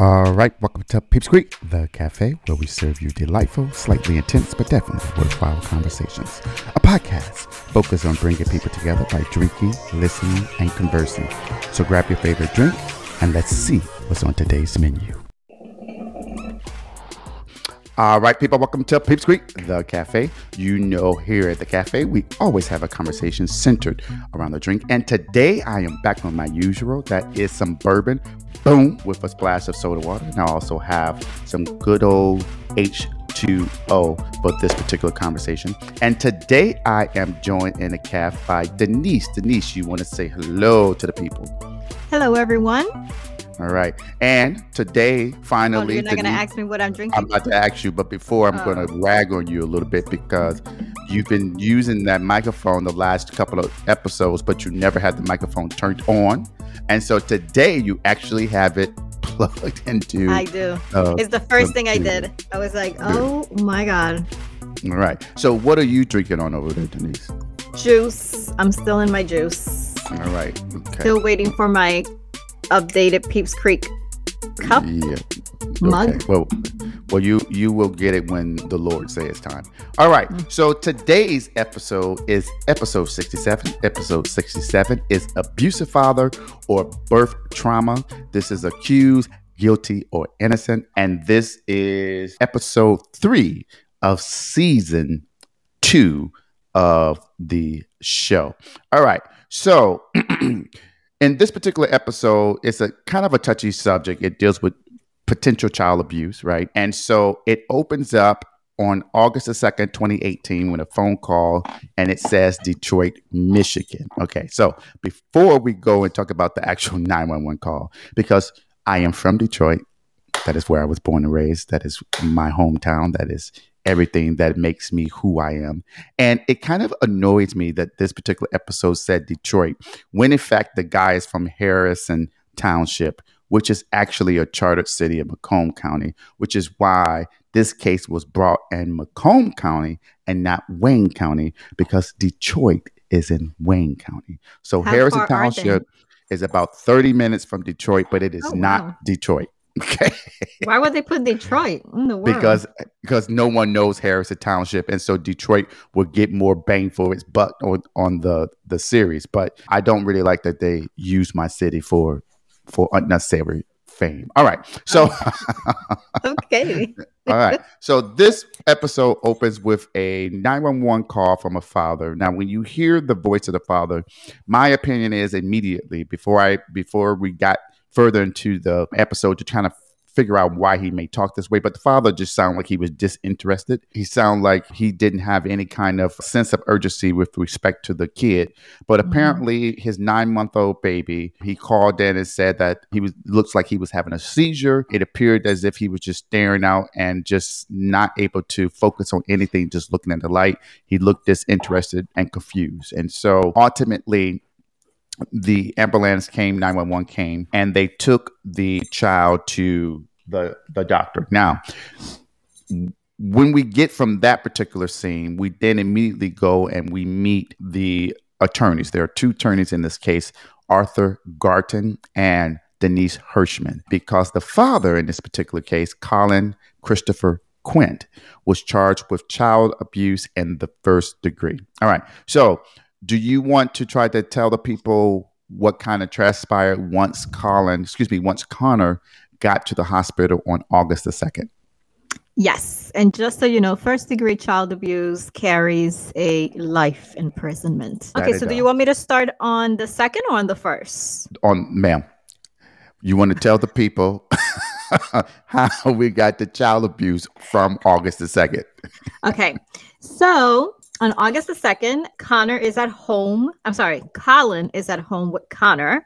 All right, welcome to Peeps Creek, the cafe where we serve you delightful, slightly intense, but definitely worthwhile conversations. A podcast focused on bringing people together by drinking, listening, and conversing. So grab your favorite drink and let's see what's on today's menu. All right, people, welcome to Peeps Creek, the cafe. You know, here at the cafe, we always have a conversation centered around the drink. And today I am back on my usual that is some bourbon, boom, with a splash of soda water. And I also have some good old H2O for this particular conversation. And today I am joined in the cafe by Denise. Denise, you want to say hello to the people? Hello, everyone. All right. And today, finally, oh, you're not going to ask me what I'm drinking. I'm about to ask you, but before I'm Oh. going to rag on you a little bit because you've been using that microphone the last couple of episodes, but you never had the microphone turned on. And so today you actually have it plugged into. I do. uh, It's the first thing I did. I was like, oh my God. All right. So what are you drinking on over there, Denise? Juice. I'm still in my juice. All right. Okay. Still waiting for my updated Peeps Creek cup. Yeah. Mug? Okay. Well, well, you you will get it when the Lord say it's time. All right. Mm. So today's episode is episode sixty-seven. Episode sixty-seven is abusive father or birth trauma. This is accused, guilty, or innocent, and this is episode three of season two of the show. All right. So in this particular episode, it's a kind of a touchy subject. It deals with potential child abuse, right? And so it opens up on August the 2nd, 2018, when a phone call and it says Detroit, Michigan. Okay. So before we go and talk about the actual 911 call, because I am from Detroit, that is where I was born and raised, that is my hometown, that is everything that makes me who I am. And it kind of annoys me that this particular episode said Detroit, when in fact the guy is from Harrison Township, which is actually a chartered city of Macomb County, which is why this case was brought in Macomb County and not Wayne County, because Detroit is in Wayne County. So How Harrison far are they? Township is about 30 minutes from Detroit, but it is Oh, not wow. Detroit. Okay Why would they put Detroit in the world? because because no one knows Harrison Township, and so Detroit will get more bang for its buck on, on the the series. But I don't really like that they use my city for for unnecessary fame. All right, so oh. okay. all right, so this episode opens with a nine one one call from a father. Now, when you hear the voice of the father, my opinion is immediately before I before we got further into the episode to kind of figure out why he may talk this way but the father just sounded like he was disinterested. He sounded like he didn't have any kind of sense of urgency with respect to the kid but Mhm. apparently his nine month old baby he called in and said that he was looks like he was having a seizure. It appeared as if he was just staring out and just not able to focus on anything just looking at the light. He looked disinterested and confused. And so ultimately the ambulance came 911 came and they took the child to the the doctor. Now when we get from that particular scene we then immediately go and we meet the attorneys. There are two attorneys in this case arthur garton and denise hirschman because the father in this particular case colin christopher quint was charged with child abuse in the first degree. All right so do you want to try to tell the people what kind of transpired once Colin, excuse me, once Connor got to the hospital on August the 2nd? Yes. And just so you know, first degree child abuse carries a life imprisonment. That Okay. So do you want me to start on the second or on the first? On, ma'am, you want to tell the people how we got the child abuse from August the 2nd? Okay. So on August the 2nd, Connor is at home. I'm sorry, Colin is at home with Connor.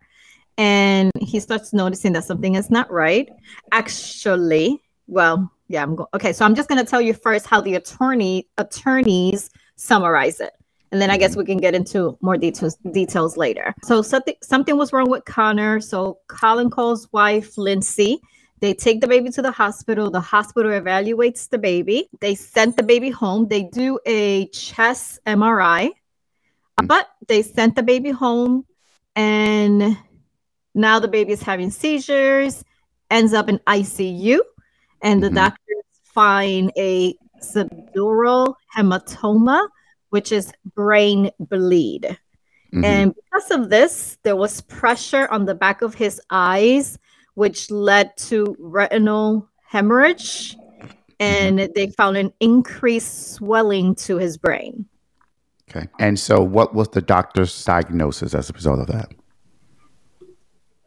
And he starts noticing that something is not right. Actually, well, yeah, I'm going. Okay, so I'm just going to tell you first how the attorney attorneys summarize it. And then I guess mm-hmm. we can get into more details details later. So something something was wrong with Connor. So Colin calls wife Lindsay. They take the baby to the hospital. The hospital evaluates the baby. They sent the baby home. They do a chest MRI, but they sent the baby home, and now the baby is having seizures ends up in ICU, and the Mhm. doctors find a subdural hematoma, which is brain bleed. Mhm. And because of this, there was pressure on the back of his eyes, which led to retinal hemorrhage. And mm-hmm. they found an increased swelling to his brain. okay. And so, what was the doctor's diagnosis as a result of that?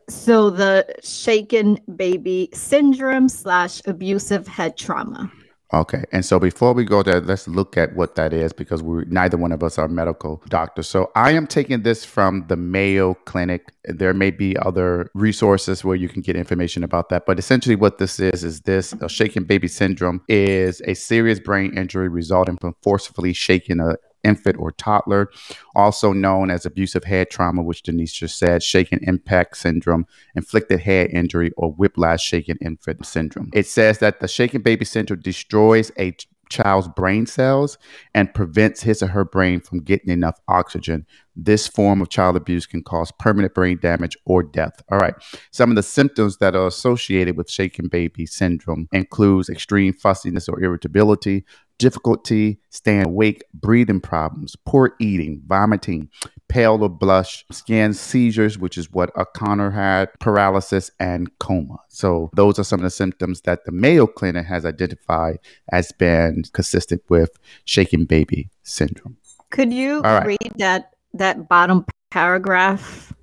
So the shaken baby syndrome slash abusive head trauma. Okay. And so before we go there, let's look at what that is because we neither one of us are medical doctors. So I am taking this from the Mayo Clinic. There may be other resources where you can get information about that. But essentially what this is is this a shaken baby syndrome is a serious brain injury resulting from forcefully shaking a infant or toddler, also known as abusive head trauma, which Denise just said, shaken impact syndrome, inflicted head injury, or whiplash shaken infant syndrome. It says that the shaken baby syndrome destroys a child's brain cells and prevents his or her brain from getting enough oxygen. This form of child abuse can cause permanent brain damage or death. All right. Some of the symptoms that are associated with shaken baby syndrome includes extreme fussiness or irritability, difficulty staying awake, breathing problems, poor eating, vomiting, pale or blush, skin seizures, which is what O'Connor had, paralysis, and coma. So those are some of the symptoms that the Mayo Clinic has identified as being consistent with shaken baby syndrome. Could you right. read that that bottom paragraph?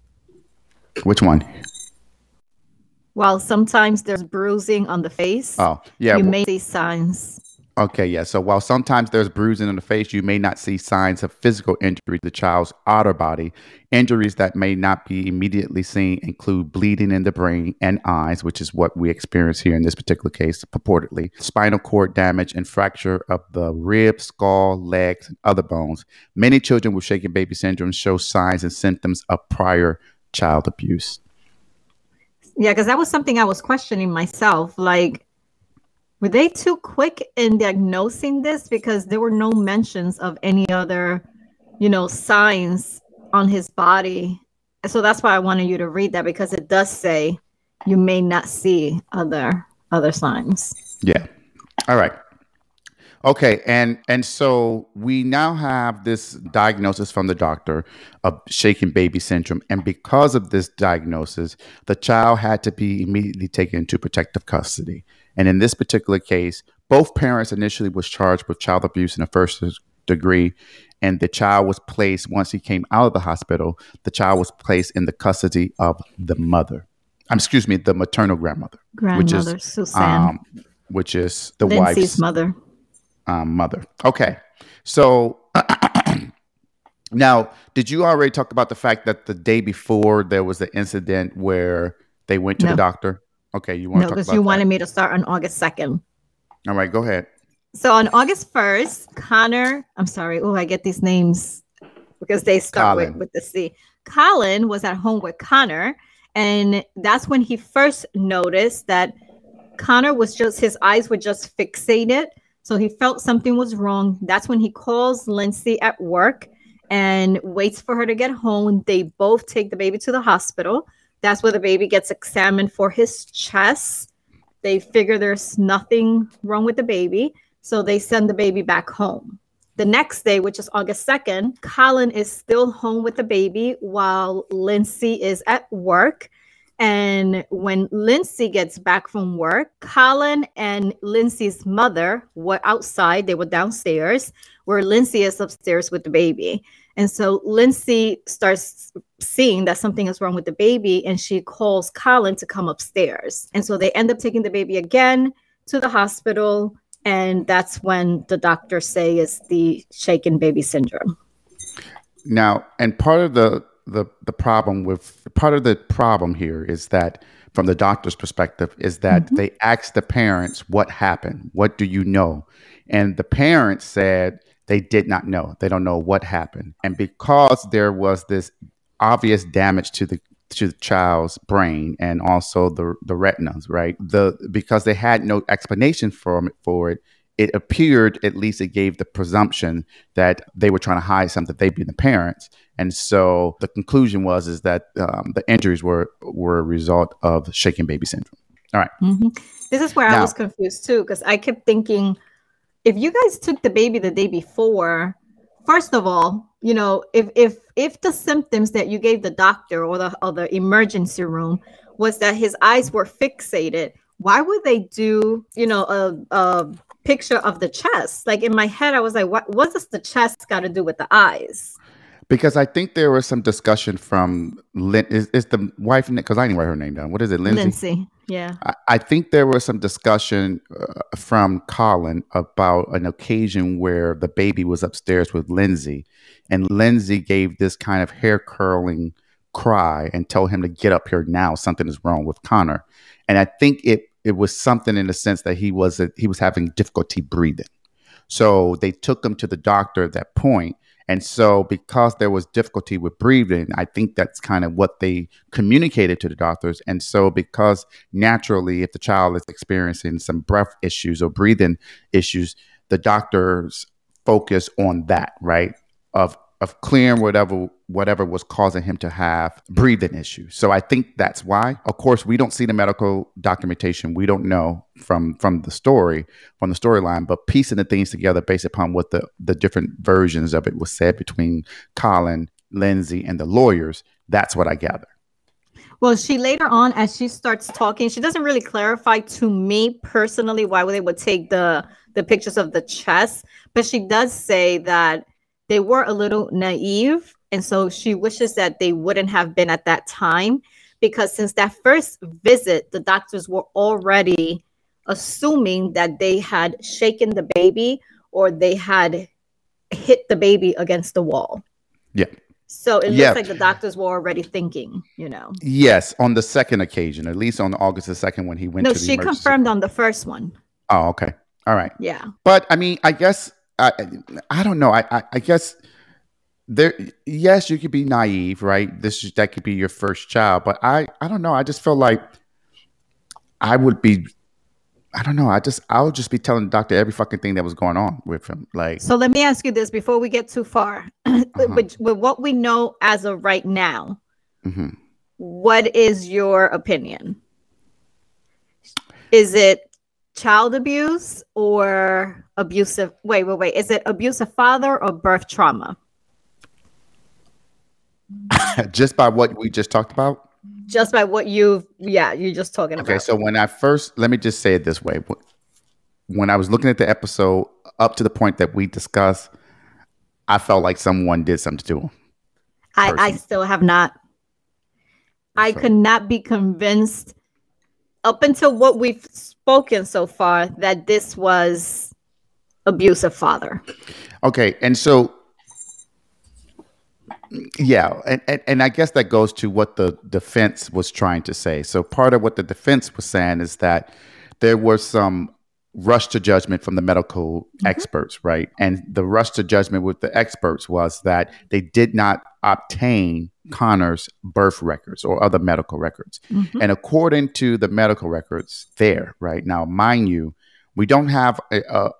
Which one? While sometimes there's bruising on the face, Oh, yeah. you may see signs. Okay, yeah. So while sometimes there's bruising on the face, you may not see signs of physical injury to the child's outer body. Injuries that may not be immediately seen include bleeding in the brain and eyes, which is what we experience here in this particular case, purportedly, spinal cord damage and fracture of the ribs, skull, legs, and other bones. Many children with shaken baby syndrome show signs and symptoms of prior child abuse. Yeah, because that was something I was questioning myself. Like, were they too quick in diagnosing this? Because there were no mentions of any other, you know, signs on his body. So that's why I wanted you to read that because it does say you may not see other other signs. Yeah. All right. Okay, and and so we now have this diagnosis from the doctor of shaken baby syndrome, and because of this diagnosis, the child had to be immediately taken into protective custody. And in this particular case, both parents initially was charged with child abuse in the first degree, and the child was placed once he came out of the hospital. The child was placed in the custody of the mother. Um, excuse me, the maternal grandmother, which is Grandmother Suzanne, um, which is the Lindsay's wife's mother. Um, mother. Okay, so now, did you already talk about the fact that the day before there was the incident where they went to No. the doctor? Okay, you want No, to talk because you that? wanted me to start on August second. All right, go ahead. So on August 1st, Connor, I'm sorry, oh, I get these names because they start with, with the C. Colin was at home with Connor, and that's when he first noticed that Connor was just, his eyes were just fixated. So he felt something was wrong. That's when he calls Lindsay at work and waits for her to get home. They both take the baby to the hospital. That's where the baby gets examined for his chest. They figure there's nothing wrong with the baby. So they send the baby back home. The next day, which is August 2nd, Colin is still home with the baby while Lindsay is at work. And when Lindsay gets back from work, Colin and Lindsay's mother were outside. They were downstairs, where Lindsay is upstairs with the baby. And so Lindsay starts seeing that something is wrong with the baby and she calls Colin to come upstairs. And so they end up taking the baby again to the hospital. And that's when the doctors say is the shaken baby syndrome. Now, and part of the the the problem with part of the problem here is that from the doctor's perspective is that Mhm. they asked the parents what happened. What do you know? And the parents said they did not know. They don't know what happened. And because there was this obvious damage to the to the child's brain and also the the retinas, right? The because they had no explanation for for it, it appeared at least it gave the presumption that they were trying to hide something. They being the parents, and so the conclusion was is that um, the injuries were were a result of shaken baby syndrome. All right. Mhm. This is where I was confused too, because I kept thinking, if you guys took the baby the day before, first of all, you know, if if if the symptoms that you gave the doctor or the or the emergency room was that his eyes were fixated, why would they do, you know, a a picture of the chest? Like in my head, I was like, what what does the chest got to do with the eyes? Because I think there was some discussion from Lin. Is, is the wife? Because I didn't write her name down. What is it, Lindsay? Lindsay. Yeah. I, I think there was some discussion uh, from Colin about an occasion where the baby was upstairs with Lindsay, and Lindsay gave this kind of hair curling cry and told him to get up here now. Something is wrong with Connor, and I think it it was something in the sense that he was uh, he was having difficulty breathing. So they took him to the doctor at that point. And so, because there was difficulty with breathing, I think that's kind of what they communicated to the doctors. And so, because naturally, if the child is experiencing some breath issues or breathing issues, the doctors focus on that, right? Of of clearing whatever whatever was causing him to have breathing issues. So I think that's why. Of course, we don't see the medical documentation. We don't know from from the story, from the storyline, but piecing the things together based upon what the the different versions of it was said between Colin, Lindsay, and the lawyers, that's what I gather. Well, she later on, as she starts talking, she doesn't really clarify to me personally why they would take the the pictures of the chest, but she does say that they were a little naive, and so she wishes that they wouldn't have been at that time, because since that first visit, the doctors were already assuming that they had shaken the baby or they had hit the baby against the wall. Yeah. So it looks Yeah. like the doctors were already thinking, you know. Yes, on the second occasion, at least on August the second when he went No, to the she confirmed on the first one. Oh, okay. All right. Yeah. But I mean, I guess I I don't know. I, I I guess there. Yes, you could be naive, right? This is that could be your first child, but I I don't know. I just feel like I would be. I don't know. I just I would just be telling the doctor every fucking thing that was going on with him. Like, So let me ask you this before we get too far. with, with what we know as of right now, mhm. what is your opinion? Is it child abuse or abusive? Wait, wait, wait. Is it abusive father or birth trauma? just by what we just talked about. Just by what you've, yeah, you're just talking about. Okay, so when I first, let me just say it this way. When I was looking at the episode up to the point that we discussed, I felt like someone did something to him. I, I still have not. I So- could not be convinced up until what we've spoken so far that this was abusive father. Okay, and so yeah, and, and and I guess that goes to what the defense was trying to say. So part of what the defense was saying is that there were some rush to judgment from the medical experts, right? And the rush to judgment with the experts was that they did not obtain Connor's birth records or other medical records. Mhm. And according to the medical records there, right now, mind you, we don't have a, a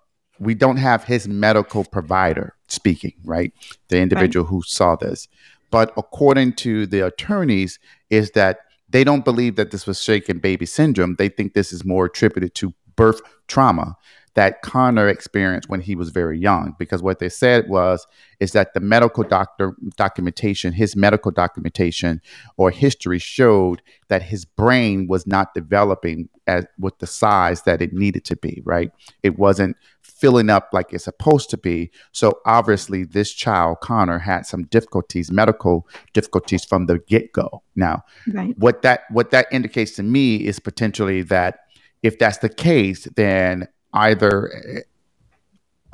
we don't have his medical provider speaking, right? The individual who saw this. But according to the attorneys, is that they don't believe that this was shaken baby syndrome. They think this is more attributed to birth trauma that Connor experienced when he was very young. Because what they said was is that the medical doctor documentation, his medical documentation or history showed that his brain was not developing as with the size that it needed to be, right? It wasn't filling up like it's supposed to be. So obviously this child, Connor, had some difficulties, medical difficulties from the get-go. Now, Right. what that what that indicates to me is potentially that if that's the case, then either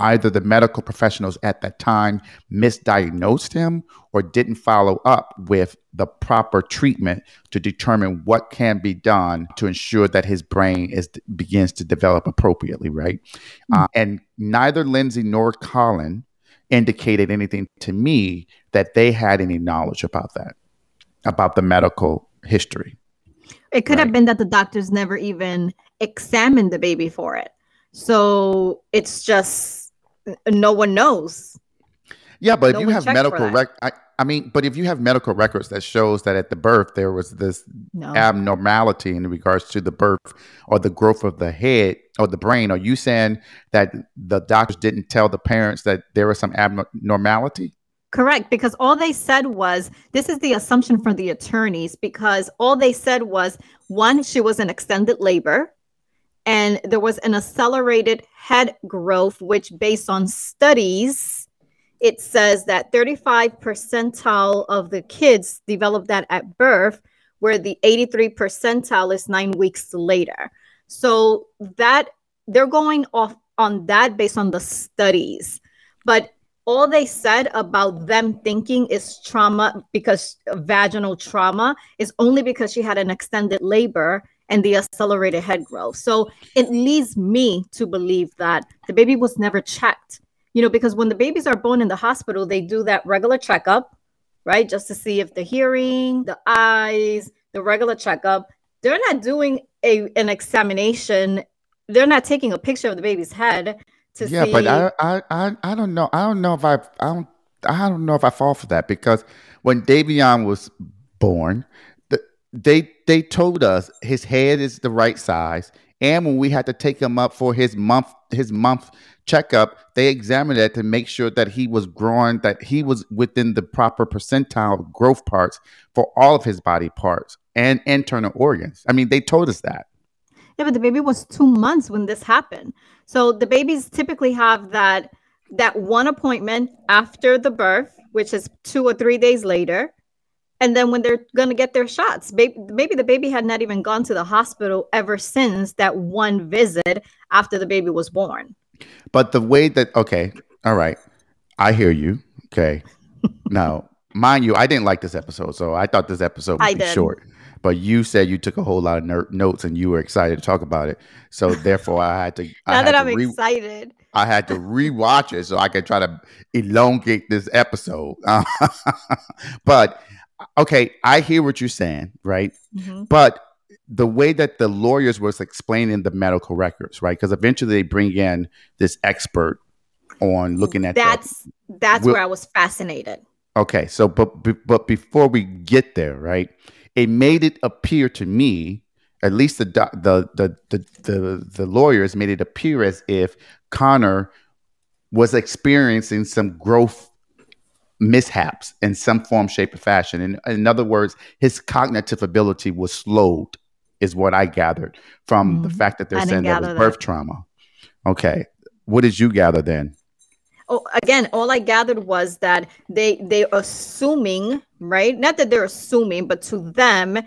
either the medical professionals at that time misdiagnosed him or didn't follow up with the proper treatment to determine what can be done to ensure that his brain is begins to develop appropriately right? Uh, and neither lindsay nor colin indicated anything to me that they had any knowledge about that about the medical history. It could have been that the doctors never even examined the baby for it. So it's just no one knows. Yeah, but No if you have medical rec, I, I mean, but if you have medical records that shows that at the birth there was this No. abnormality in regards to the birth or the growth of the head or the brain, are you saying that the doctors didn't tell the parents that there was some abnormality? Correct, because all they said was this is the assumption from the attorneys because all they said was one, she was in extended labor, and there was an accelerated head growth, which, based on studies, it says that 35 percentile of the kids develop that at birth, where the 83 percentile is nine weeks later. So that they're going off on that based on the studies. But all they said about them thinking is trauma because vaginal trauma is only because she had an extended labor and the accelerated head growth. So it leads me to believe that the baby was never checked. You know, because when the babies are born in the hospital, they do that regular checkup, right? Just to see if the hearing, the eyes, the regular checkup. They're not doing a an examination. They're not taking a picture of the baby's head to yeah, see. but I, I, I, I don't know. I don't know if I, I don't, I don't know if I fall for that because when Davion was born, they they told us his head is the right size, and when we had to take him up for his month his month checkup, they examined it to make sure that he was growing, that he was within the proper percentile growth parts for all of his body parts and internal organs. I mean, they told us that. Yeah, but the baby was two months when this happened. So the babies typically have that that one appointment after the birth, which is two or three days later, and then when they're gonna get their shots. Maybe, maybe the baby had not even gone to the hospital ever since that one visit after the baby was born. But the way that okay, all right, I hear you. Okay, now mind you, I didn't like this episode, so I thought this episode would I be did. short. But you said you took a whole lot of ner- notes and you were excited to talk about it. So therefore, I had to. I Now had that to I'm re- excited, I had to rewatch it so I could try to elongate this episode. but okay, I hear what you're saying, right? Mhm. But the way that the lawyers was explaining the medical records, right? Because eventually they bring in this expert on looking at the- that's that's Will- where I was fascinated. Okay, so but but before we get there, right? It made it appear to me, at least the doc- the the the the, the lawyers made it appear as if Connor was experiencing some growth mishaps in some form, shape, or fashion. In, in other words, his cognitive ability was slowed, is what I gathered from the Mhm. fact that they're saying there was gather birth trauma. Okay, what did you gather then? oh again all i gathered was that they they assuming right not that they're assuming but to them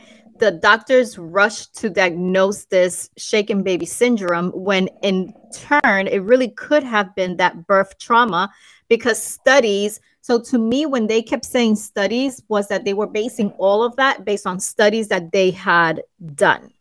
the doctors rushed to diagnose this shaken baby syndrome when in turn it really could have been that birth trauma because studies so to me when they kept saying studies was that they were basing all of that based on studies that they had done.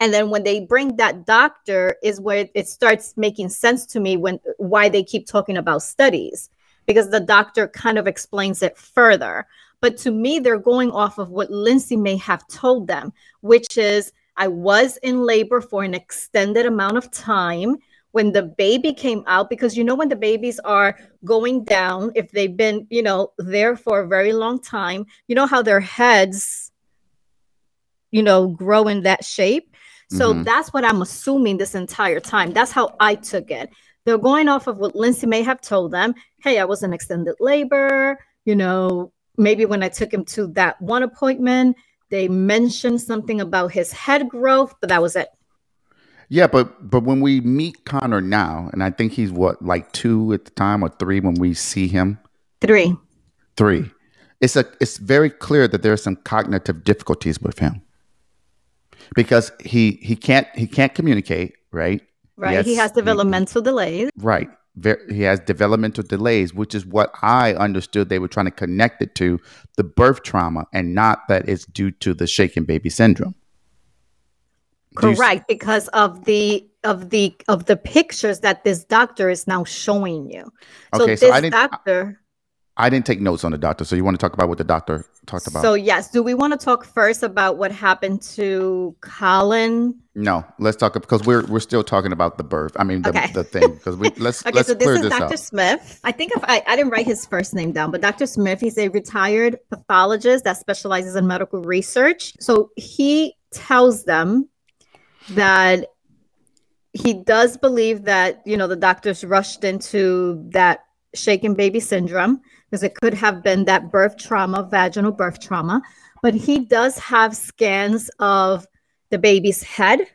And then when they bring that doctor is where it starts making sense to me when why they keep talking about studies because the doctor kind of explains it further but to me they're going off of what lindsay may have told them which is i was in labor for an extended amount of time when the baby came out because you know when the babies are going down if they've been you know there for a very long time you know how their heads you know grow in that shape so Mhm. that's what I'm assuming this entire time. That's how I took it. They're going off of what Lindsay may have told them. Hey, I was in extended labor. You know, maybe when I took him to that one appointment, they mentioned something about his head growth, but that was it. Yeah, but but when we meet Connor now, and I think he's what like two at the time or three when we see him. Three. Three. It's a it's very clear that there are some cognitive difficulties with him because he he can't he can't communicate right Right. he has developmental delays. right Ver he has developmental delays which is what I understood they were trying to connect it to the birth trauma and not that it's due to the shaken baby syndrome. Do you s- Correct, because of the of the of the pictures that this doctor is now showing you. So Okay, this so I didn't- doctor I didn't take notes on the doctor. So you want to talk about what the doctor talked about? So yes, do we want to talk first about what happened to Colin? no, let's talk because we're we're still talking about the birth. I mean the, Okay. the thing because we let's Okay, let's so this is this Dr. Smith. I think if I, I didn't write his first name down, but Dr. Smith, he's a retired pathologist that specializes in medical research. So he tells them that he does believe that, you know, the doctors rushed into that shaken baby syndrome because it could have been that birth trauma, vaginal birth trauma. But he does have scans of the baby's head.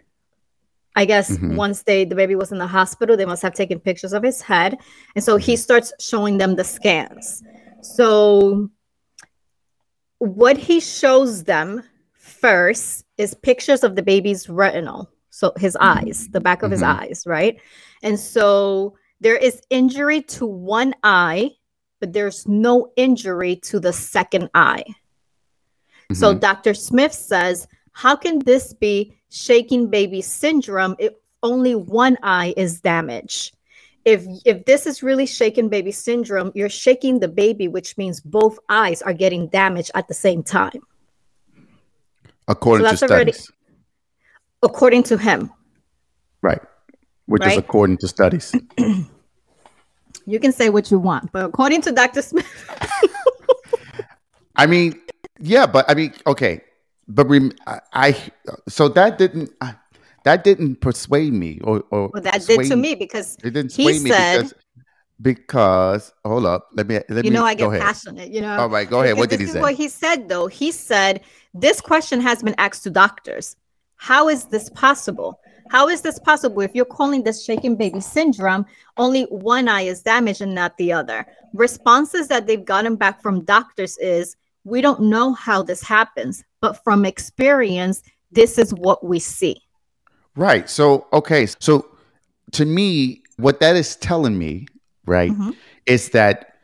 I guess Mhm. once they the baby was in the hospital, they must have taken pictures of his head. And so he starts showing them the scans. So what he shows them first is pictures of the baby's retinal, so his eyes, the back of his Mhm. eyes, right? And so there is injury to one eye, but there's no injury to the second eye. So Mhm. Dr. Smith says, how can this be shaking baby syndrome if only one eye is damaged? If if this is really shaken baby syndrome, you're shaking the baby, which means both eyes are getting damaged at the same time, according so to that's already- studies, according to him. right? Which is according to studies. You can say what you want, but according to Dr. Smith, I mean, yeah, but I mean, okay, but rem- I, I so that didn't I, that didn't persuade me or or well, that did to me because It didn't he sway me said- because because hold up, let me let you me know I get ahead. passionate. You know, All right, go ahead. Because What did he say? What he said, though, he said this question has been asked to doctors. How is this possible? How is this possible if you're calling this shaken baby syndrome? Only one eye is damaged and not the other. Responses that they've gotten back from doctors is we don't know how this happens, but from experience, this is what we see. Right. So, okay. So, to me, what that is telling me, right, Mhm. is that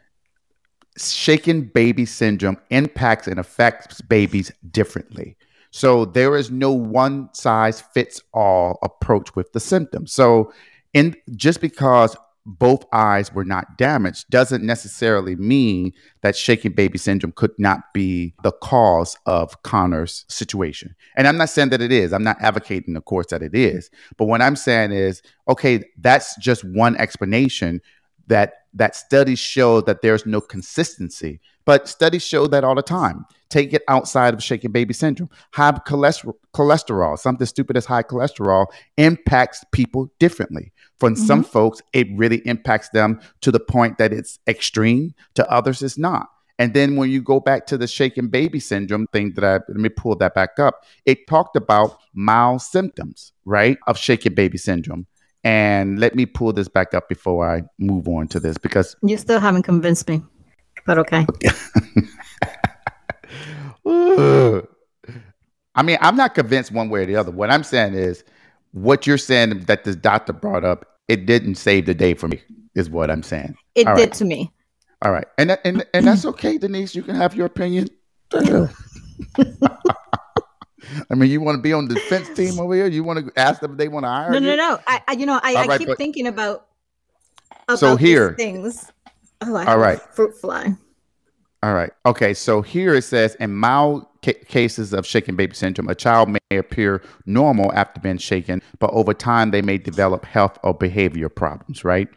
shaken baby syndrome impacts and affects babies differently. So, there is no one size fits all approach with the symptoms. So, in just because both eyes were not damaged doesn't necessarily mean that shaken baby syndrome could not be the cause of Connor's situation. And I'm not saying that it is. I'm not advocating, of course, that it is. But what I'm saying is, okay, that's just one explanation that that studies show that there's no consistency. But studies show that all the time. Take it outside of shaken baby syndrome. High cholesterol, cholesterol, something stupid as high cholesterol, impacts people differently. For mm-hmm. some folks, it really impacts them to the point that it's extreme. To others, it's not. And then when you go back to the shaken baby syndrome thing that I let me pull that back up, it talked about mild symptoms, right, of shaken baby syndrome. And let me pull this back up before I move on to this because You still haven't convinced me, but okay. I mean, I'm not convinced one way or the other. What I'm saying is what you're saying that this doctor brought up, it didn't save the day for me, is what I'm saying. It All did right. to me. All right. And and and that's okay, Denise. You can have your opinion. I mean, you want to be on the defense team over here? You want to ask them if they want to hire No, you? no, no. I, I you know, I, All I right, keep but- thinking about about So these here- things. Oh, I All have fruit fly. All right. Okay. So here it says in mild ca- cases of shaken baby syndrome, a child may appear normal after being shaken, but over time they may develop health or behavior problems, right?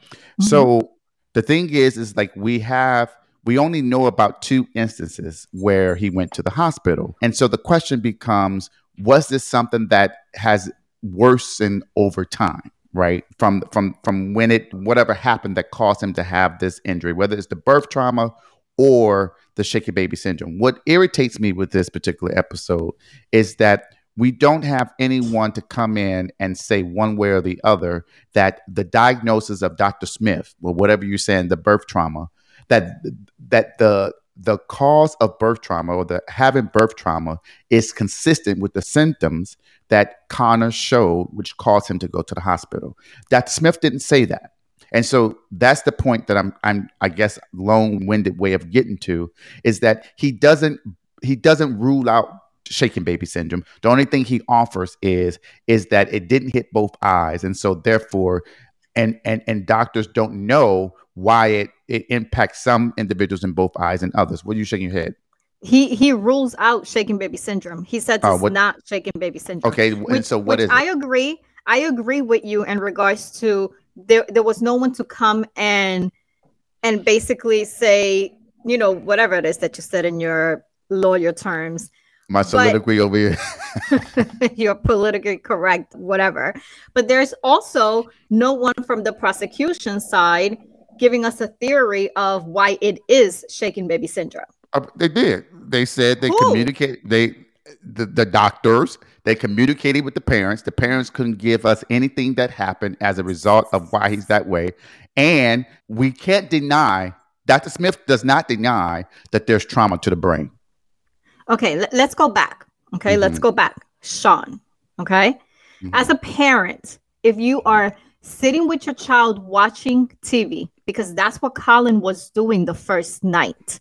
So mm-hmm. the thing is, is like we have, we only know about two instances where he went to the hospital. And so the question becomes was this something that has worsened over time? Right from from from when it whatever happened that caused him to have this injury whether it's the birth trauma or the shaky baby syndrome what irritates me with this particular episode is that we don't have anyone to come in and say one way or the other that the diagnosis of Dr. Smith or whatever you're saying the birth trauma that that the the cause of birth trauma or the having birth trauma is consistent with the symptoms that Connor showed, which caused him to go to the hospital. Dr. Smith didn't say that. And so that's the point that I'm I'm I guess long-winded way of getting to is that he doesn't he doesn't rule out shaken baby syndrome. The only thing he offers is is that it didn't hit both eyes and so therefore and and and doctors don't know why it it impacts some individuals in both eyes and others. What are you shaking your head? He he rules out shaking baby syndrome. He says Oh, it's what- not shaking baby syndrome. Okay, and so what is? I it? agree. I agree with you in regards to there. There was no one to come and and basically say, you know, whatever it is that you said in your lawyer terms. My soliloquy over here. you're politically correct, whatever. But there's also no one from the prosecution side giving us a theory of why it is shaken baby syndrome. Uh, they did. They said they communicate. They the, the doctors they communicated with the parents. The parents couldn't give us anything that happened as a result of why he's that way, and we can't deny. Dr. Smith does not deny that there's trauma to the brain. Okay, let, us go back. Okay, let's go back. Sean, okay? Mhm. As a parent, if you are sitting with your child watching TV, because that's what Colin was doing the first night.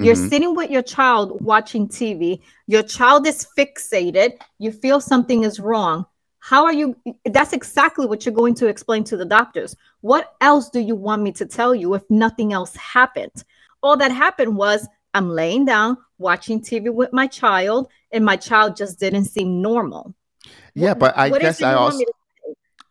You're Mhm. sitting with your child watching TV, your child is fixated, you feel something is wrong. How are you? That's exactly what you're going to explain to the doctors. What else do you want me to tell you if nothing else happened? All that happened was I'm laying down watching TV with my child, and my child just didn't seem normal. Yeah, What- but I guess I also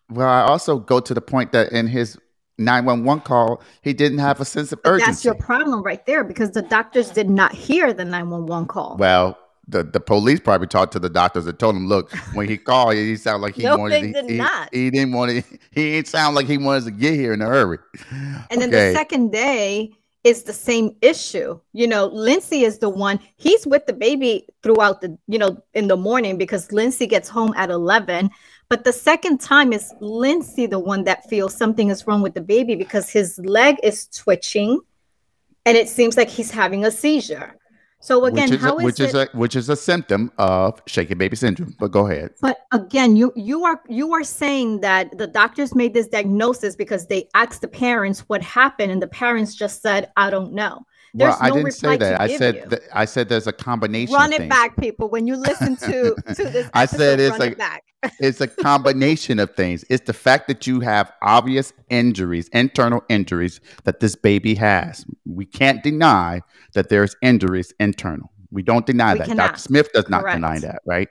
well, I also go to the point that in his 911 call, he didn't have a sense of But urgency. that's your problem right there because the doctors did not hear the 911 call. Well, the, the police probably talked to the doctors and told him, look, when he called, he sounded like he No, wanted. he, did he- not. He, didn't want to. He didn't sound like he wanted to get here in a hurry. And then the second day is the same issue. You know, Lindsay is the one, he's with the baby throughout the, you know, in the morning because Lindsay gets home at 11. But the second time is Lindsay the one that feels something is wrong with the baby because his leg is twitching and it seems like he's having a seizure. So again, which is, how a, is which it? is a which is a symptom of shaken baby syndrome. But go ahead. But again, you you are you are saying that the doctors made this diagnosis because they asked the parents what happened, and the parents just said, "I don't know." There's well, I didn't say that. I said you. that, I said there's a combination. Run it things. back, people. When you listen to to this, I said it's like- it it's a combination of things. It's the fact that you have obvious injuries, internal injuries that this baby has. We can't deny that there's injuries internal. We don't deny We that. cannot. Dr. Smith does not Correct. deny that, right?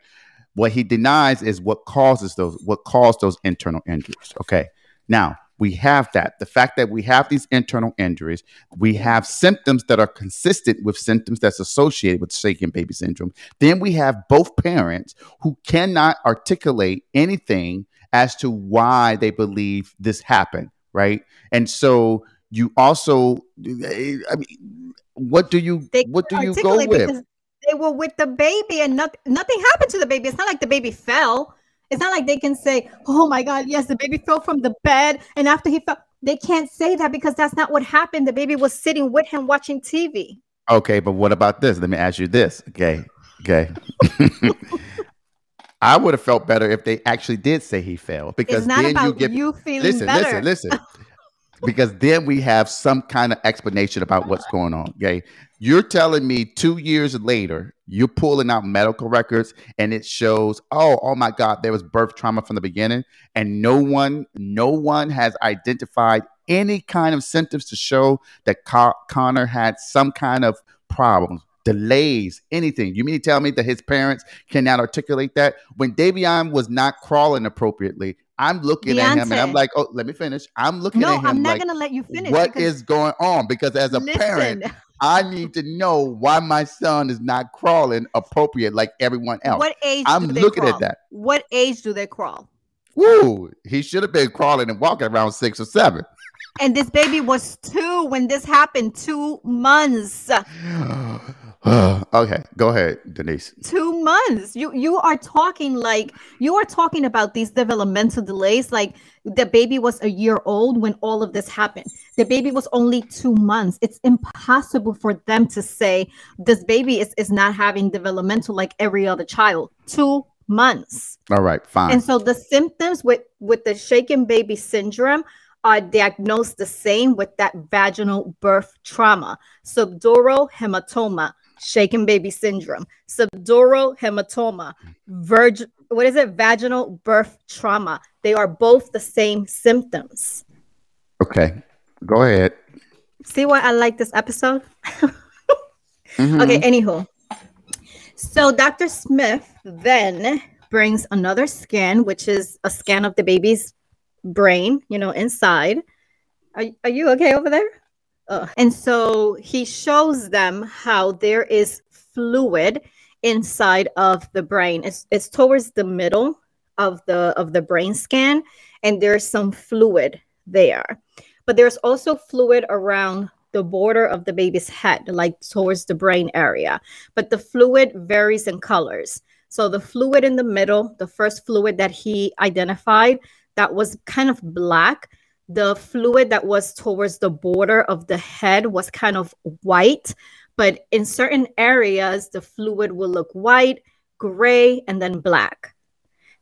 What he denies is what causes those what caused those internal injuries. Okay. Now, we have that. The fact that we have these internal injuries, we have symptoms that are consistent with symptoms that's associated with shaken baby syndrome. Then we have both parents who cannot articulate anything as to why they believe this happened, right? And so you also, I mean, what do you They what do you go with? They were with the baby, and nothing nothing happened to the baby. It's not like the baby fell. It's not like they can say, "Oh my God, yes, the baby fell from the bed," and after he fell, they can't say that because that's not what happened. The baby was sitting with him watching TV. Okay, but what about this? Let me ask you this. Okay, okay. I would have felt better if they actually did say he fell because It's not then you get you feeling listen, better. listen, listen. because then we have some kind of explanation about what's going on. Okay. You're telling me two years later, you're pulling out medical records and it shows, oh, oh my God, there was birth trauma from the beginning. And no one, no one has identified any kind of symptoms to show that Con- Connor had some kind of problems. Delays, anything. You mean to tell me that his parents cannot articulate that? When Davion was not crawling appropriately, I'm looking at him and I'm like, oh, let me finish. I'm looking No, at him No, I'm not like, gonna let you finish. What is going on? Because as a parent, Listen, I need to know why my son is not crawling appropriate like everyone else. What age? I'm do they looking at that. What age do they crawl? Woo! He should have been crawling and walking around six or seven. And this baby was two when this happened. Two months. okay, go ahead, Denise. Two months. You you are talking like you are talking about these developmental delays. Like the baby was a year old when all of this happened. The baby was only two months. It's impossible for them to say this baby is, is not having developmental like every other child. Two months. All right, fine. And so the symptoms with with the shaken baby syndrome are diagnosed the same with that vaginal birth trauma, subdural hematoma, shaken baby syndrome, subdural hematoma, virg- what is it? Vaginal birth trauma. They are both the same symptoms. Okay, go ahead. See why I like this episode? mm-hmm. Okay, anywho. So Dr. Smith then brings another scan, which is a scan of the baby's brain, you know, inside. Are, are you okay over there? Uh, and so he shows them how there is fluid inside of the brain. It's, it's towards the middle of the of the brain scan, and there's some fluid there. But there's also fluid around the border of the baby's head, like towards the brain area. But the fluid varies in colors. So the fluid in the middle, the first fluid that he identified, that was kind of black. The fluid that was towards the border of the head was kind of white, but in certain areas, the fluid will look white, gray, and then black.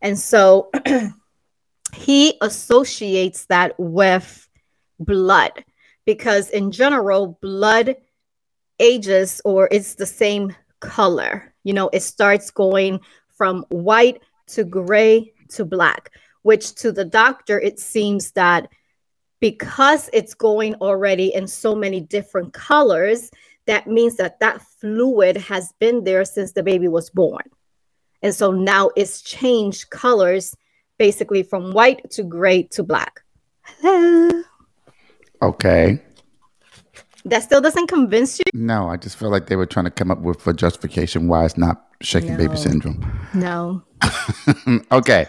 And so he associates that with blood because, in general, blood ages or it's the same color. You know, it starts going from white to gray to black, which to the doctor, it seems that because it's going already in so many different colors, that means that that fluid has been there since the baby was born. And so now it's changed colors basically from white to gray to black. Hello. Okay. That still doesn't convince you? No, I just feel like they were trying to come up with a justification why it's not shaking no. baby syndrome. No. okay.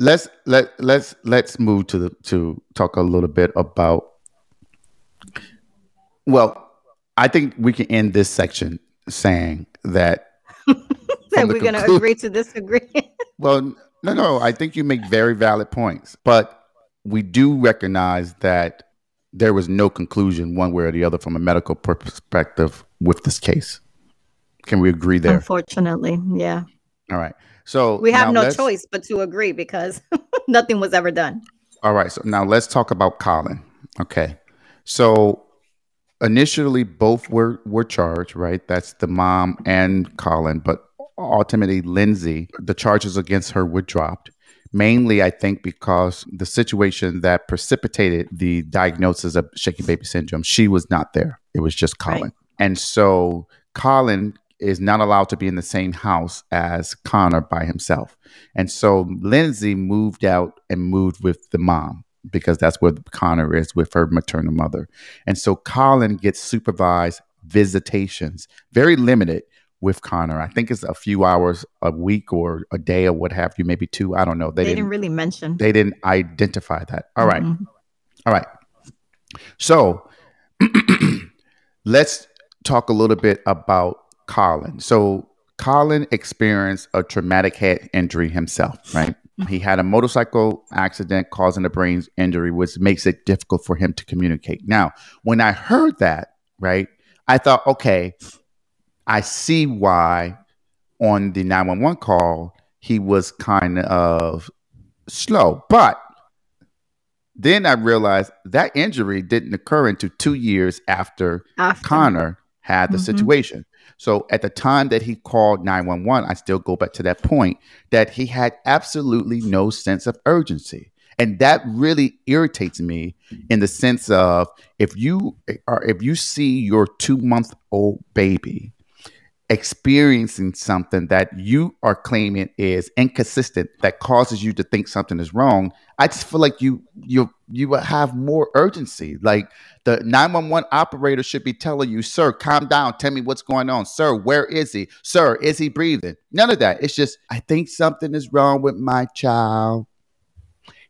Let's let let's let's move to the to talk a little bit about well, I think we can end this section saying that that we're going to agree to disagree. well, no, no, I think you make very valid points, but we do recognize that there was no conclusion one way or the other from a medical perspective with this case. Can we agree there? Unfortunately, yeah. All right. So we have no choice but to agree because nothing was ever done. All right. So now let's talk about Colin. Okay. So initially both were were charged, right? That's the mom and Colin, but ultimately Lindsay, the charges against her were dropped mainly I think because the situation that precipitated the diagnosis of shaky baby syndrome, she was not there. It was just Colin. Right. And so Colin is not allowed to be in the same house as Connor by himself. And so Lindsay moved out and moved with the mom because that's where Connor is with her maternal mother. And so Colin gets supervised visitations, very limited, with Connor. I think it's a few hours a week or a day or what have you, maybe two. I don't know. They, they didn't, didn't, really mention. They didn't identify that. All right. mm-hmm. All right. So let's talk a little bit about Colin. So Colin experienced a traumatic head injury himself, right? He had a motorcycle accident causing a brain injury, which makes it difficult for him to communicate. Now, when I heard that, right, I thought, okay, I see why on the 911 call he was kind of slow. But then I realized that injury didn't occur until two years after, after. Connor had the mm-hmm. situation. So at the time that he called 911, I still go back to that point that he had absolutely no sense of urgency. And that really irritates me in the sense of if you eh, are if you see your 2 month old baby experiencing something that you are claiming is inconsistent that causes you to think something is wrong i just feel like you you you have more urgency. Like the 911 operator should be telling you sir calm down. Tell me what's going on. Sir where is he? Sir is he breathing? None of that. It's just i think something is wrong with my child.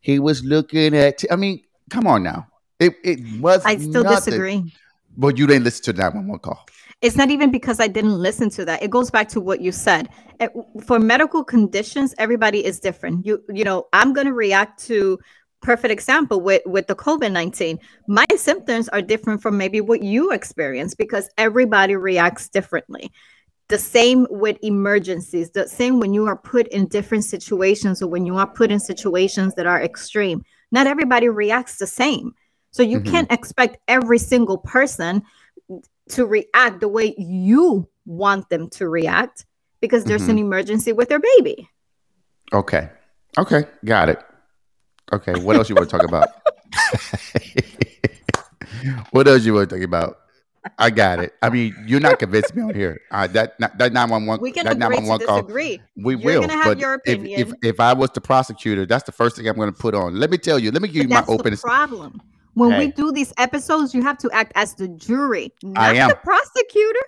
He was looking at t- I mean come on now. It, it was i still nothing. disagree. But you didn't listen to that 911 call it's not even because I didn't listen to that. It goes back to what you said. It, for medical conditions, everybody is different. You you know, I'm going to react to perfect example with with the COVID-19. My symptoms are different from maybe what you experience because everybody reacts differently. The same with emergencies, the same when you are put in different situations or when you are put in situations that are extreme. Not everybody reacts the same. So you mm-hmm. can't expect every single person to react the way you want them to react because there's mm-hmm. an emergency with their baby. Okay. Okay. Got it. Okay. What else you want to talk about? what else you want to talk about? I got it. I mean, you're not convincing me on here. Uh, that that nine one one. We can that agree to 911 call. We You're will. but your if- If, if I was the prosecutor, that's the first thing I'm going to put on. Let me tell you. Let me give you But my that's open. the problem. When we do these episodes, you have to act as the jury, not am. the prosecutor.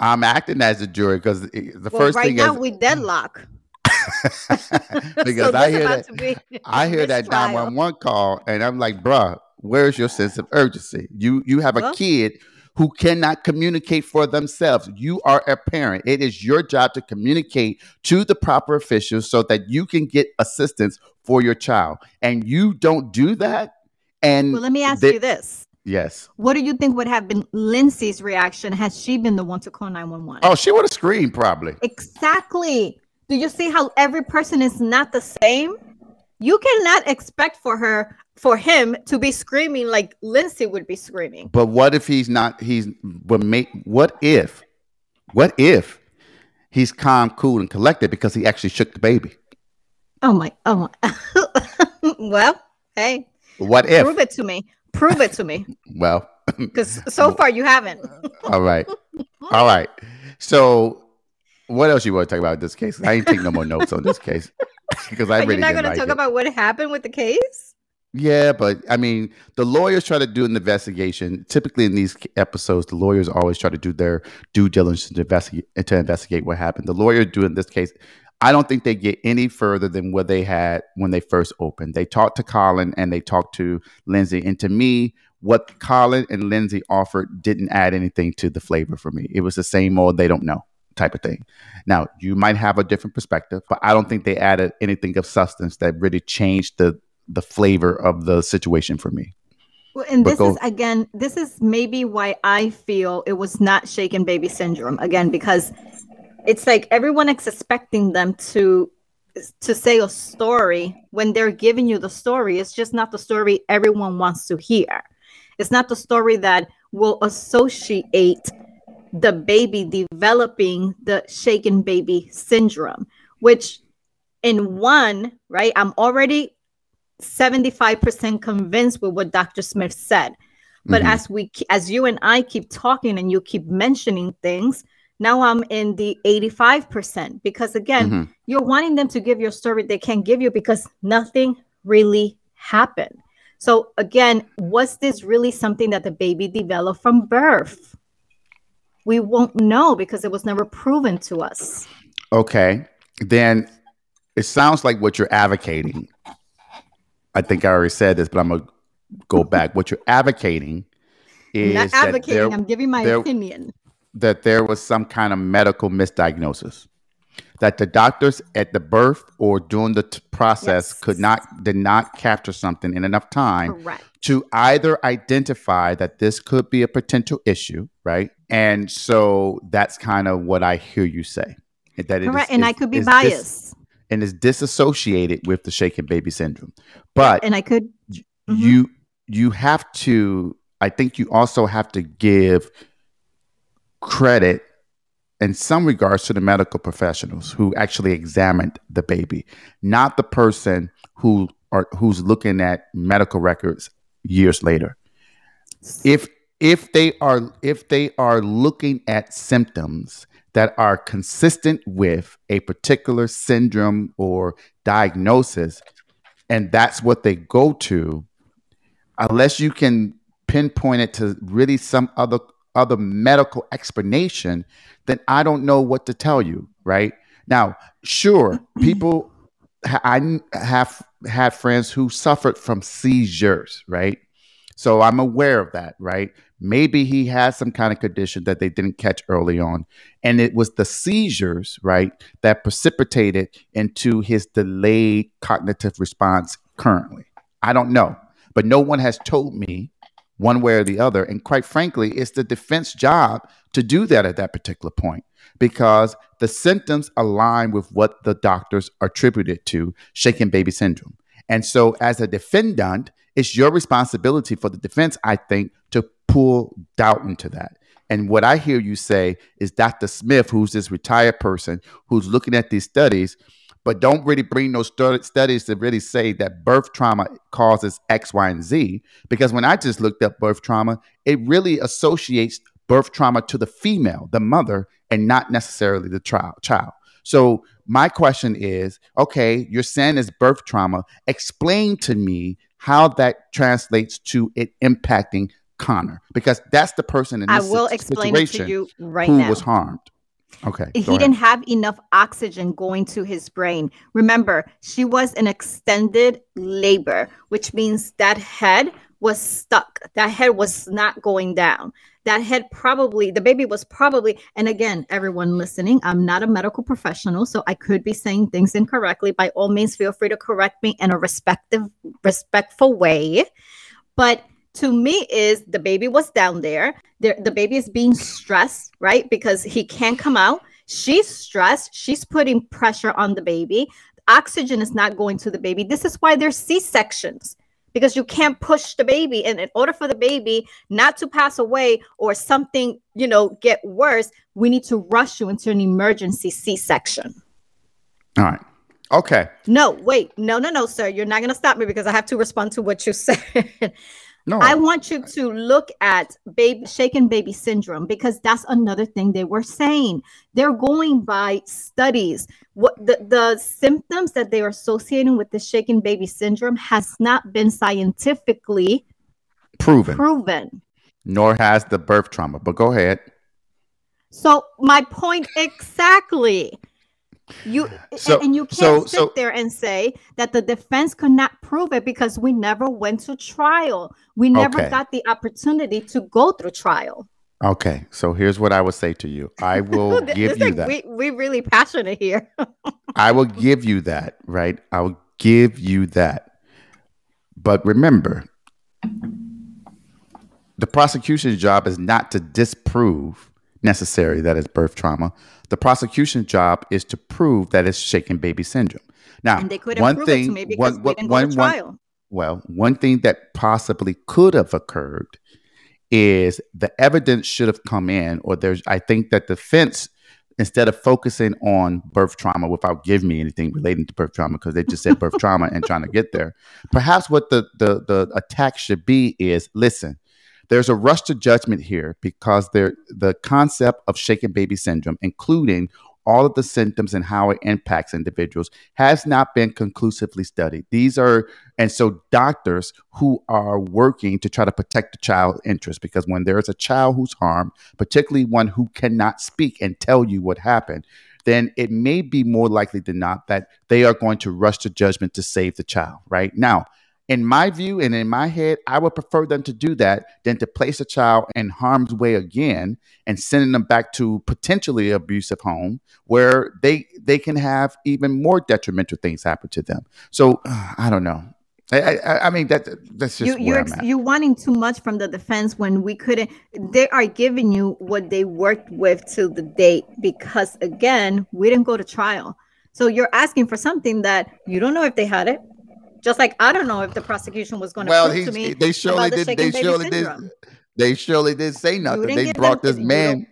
I'm acting as a jury because the well, first right thing now is we deadlock. because So I hear that I hear that mistrial. 911 call and I'm like, bruh, where's your sense of urgency? You you have a Well- kid who cannot communicate for themselves. You are a parent. It is your job to communicate to the proper officials so that you can get assistance for your child. And you don't do that. And Well, let me ask you this: yes. What do you think would have been Lindsay's reaction had she been the one to call nine one one? Oh, she would have screamed probably. Exactly. Do you see how every person is not the same? You cannot expect for her, for him to be screaming like Lindsay would be screaming. But what if he's not? He's but make. What if? What if he's calm, cool, and collected because he actually shook the baby? Oh my, oh my. well, hey, What if? prove it to me. Prove it to me. Well, Because so far you haven't. all right, all right. So, what else you want to talk about this case? I ain't taking no more notes on this case because I Are really you not going to talk it. about what happened with the case? Yeah, but I mean, the lawyers try to do an investigation. Typically, in these episodes, the lawyers always try to do their due diligence to investigate to investigate what happened. The lawyer do in this case. I don't think they get any further than what they had when they first opened. They talked to Colin and they talked to Lindsay, and to me, what Colin and Lindsay offered didn't add anything to the flavor for me. It was the same old they don't know type of thing. Now, you might have a different perspective, but I don't think they added anything of substance that really changed the the flavor of the situation for me. Well, and But this go- is again, this is maybe why I feel it was not shaken baby syndrome again because it's like everyone is expecting them to to say a story when they're giving you the story. It's just not the story everyone wants to hear. It's not the story that will associate the baby developing the shaken baby syndrome, which in one, right, I'm already 75% convinced with what Dr. Smith said. But Mhm. as we as you and I keep talking and you keep mentioning things, now I'm in the 85% because again, Mhm. you're wanting them to give you a story they can't give you because nothing really happened. So again, was this really something that the baby developed from birth? We won't know because it was never proven to us. Okay, then it sounds like what you're advocating. I think I already said this, but I'm gonna go back. What you're advocating I'm is not advocating, I'm giving my opinion. That there was some kind of medical misdiagnosis. That the doctors at the birth or during the t- process Yes. could not did not capture something in enough time Correct. to either identify that this could be a potential issue, right? And so that's kind of what I hear you say. That it is- Correct. and I could be is dis- biased. and is disassociated with the shaken baby syndrome. But and I could Mhm. you you have to I think you also have to give credit in some regards to the medical professionals who actually examined the baby, not the person who are who's looking at medical records years later. If if they are if they are looking at symptoms that are consistent with a particular syndrome or diagnosis and that's what they go to unless you can pinpoint it to really some other other medical explanation then i don't know what to tell you right? Now sure people i have had friends who suffered from seizures right? So i'm aware of that right? Maybe he has some kind of condition that they didn't catch early on and it was the seizures right that precipitated into his delayed cognitive response currently. I don't know but no one has told me one way or the other. And quite frankly, it's the defense job to do that at that particular point because the symptoms align with what the doctors attributed to shaken baby syndrome. And so, as a defendant, it's your responsibility for the defense, I think, to pull doubt into that. And what I hear you say is Dr. Smith, who's this retired person who's looking at these studies, but don't really bring those stu- studies to really say that birth trauma causes X, Y, and Z. Because when I just looked up birth trauma, it really associates birth trauma to the female, the mother, and not necessarily the child. child. So my question is, okay, you're saying it's birth trauma. Explain to me how that translates to it impacting Connor, because that's the person in this I will explain it to you right who now. was harmed. Okay, he ahead. didn't have enough oxygen going to his brain. Remember, she was in extended labor, which means that head was stuck. That head was not going down. That head probably, the baby was probably, and again, everyone listening, I'm not a medical professional, so I could be saying things incorrectly. By all means, feel free to correct me in a respective, respectful way. But to me is the baby was down there. The, the baby is being stressed, right? Because he can't come out. She's stressed. She's putting pressure on the baby. Oxygen is not going to the baby. This is why there's C sections because you can't push the baby. And in order for the baby not to pass away or something, you know, get worse, we need to rush you into an emergency C section. All right. Okay. No, wait, no, no, no, sir. You're not going to stop me because I have to respond to what you said. No. I want you to look at baby shaken baby syndrome because that's another thing they were saying. They're going by studies. What the, the symptoms that they are associating with the shaken baby syndrome has not been scientifically proven. proven. Nor has the birth trauma. But go ahead. So my point exactly. You So- and, you can't so- sit so- there and say that the defense could not prove it because we never went to trial. We never Okay. got the opportunity to go through trial. Okay. So here's what I would say to you. I will give you like that. We we really passionate here. I will give you that, right? I will give you that. But remember, the prosecution's job is not to disprove necessarily that is birth trauma. The prosecution's job is to prove that it's shaken baby syndrome. Now, and they couldn't one thing, it to me because one, one, one, to one- trial. well, one thing that possibly could have occurred is the evidence should have come in, or there's, I think that the defense, instead of focusing on birth trauma without giving me anything relating to birth trauma, because they just said birth trauma and trying to get there, perhaps what the, the, the attack should be is listen, there's a rush to judgment here because there the concept of shaken baby syndrome, including all of the symptoms and how it impacts individuals, has not been conclusively studied. These are and so doctors who are working to try to protect the child's interest, because when there is a child who's harmed, particularly one who cannot speak and tell you what happened, then it may be more likely than not that they are going to rush to judgment to save the child. Right now, in my view and in my head, I would prefer them to do that than to place a child in harm's way again and sending them back to potentially abusive home where they they can have even more detrimental things happen to them. So I don't know. I, I, I mean that that's just you you're I'm at. you wanting too much from the defense when we couldn't they are giving you what they worked with to the date because again we didn't go to trial so you're asking for something that you don't know if they had it just like i don't know if the prosecution was going to well, prove to me they surely the did. shaken They surely did. They surely did say nothing. They brought this you man.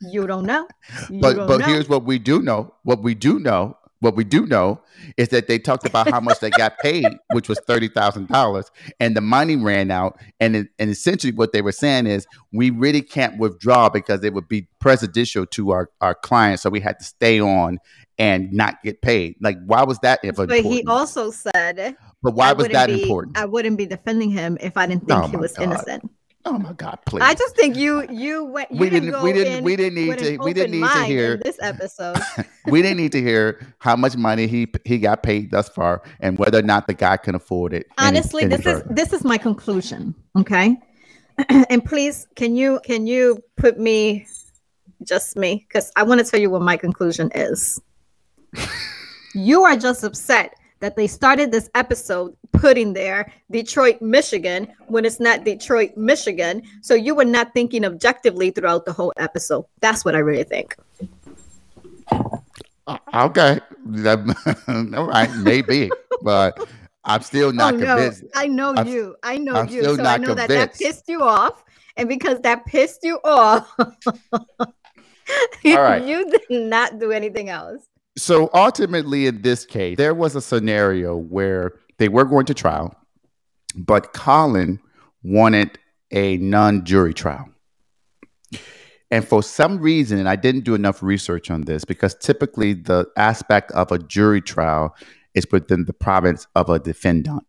you don't know you but don't but know. here's what we do know. What we do know. What we do know is that they talked about how much they got paid, which was thirty thousand dollars, and the money ran out. And it, and essentially, what they were saying is, we really can't withdraw because it would be prejudicial to our our clients. So we had to stay on and not get paid. Like, why was that but important? he also said but why I was that be- important? i wouldn't be defending him if i didn't think Oh he was God. innocent oh my God, please! i just think you you went you we didn't, didn't go we didn't we didn't need to we didn't need to hear this episode we didn't need to hear how much money he he got paid thus far and whether or not the guy can afford it. honestly any this is this is my conclusion okay and please can you can you put me just me because i want to tell you what my conclusion is you are just upset that they started this episode putting there detroit michigan when it's not detroit michigan. So you were not thinking objectively throughout the whole episode. That's what i really think. Uh, okay, all right, maybe, but I'm still not oh no. convinced. i know I'm- you. I know I'm you. still so i know that that pissed you off and because that pissed you off right. you did not do anything else So ultimately, in this case, there was a scenario where they were going to trial, but Colin wanted a non jury trial. And for some reason, and I didn't do enough research on this because typically the aspect of a jury trial is within the province of a defendant.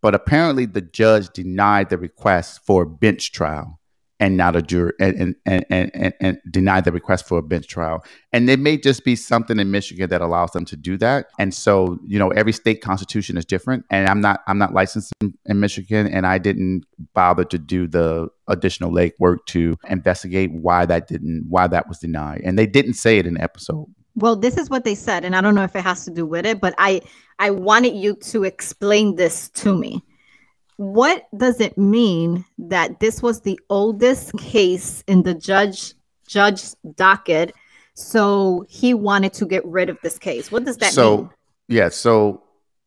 But apparently, the judge denied the request for a bench trial and not a jury and, and, and, and, and denied the request for a bench trial. And it may just be something in Michigan that allows them to do that. And so, you know, every state constitution is different. And I'm not I'm not licensed in, in Michigan and I didn't bother to do the additional legwork to investigate why that didn't why that was denied. And they didn't say it in the episode. Well, this is what they said, and I don't know if it has to do with it, but I I wanted you to explain this to me what does it mean that this was the oldest case in the judge judge's docket? So he wanted to get rid of this case. What does that so, mean? So yeah so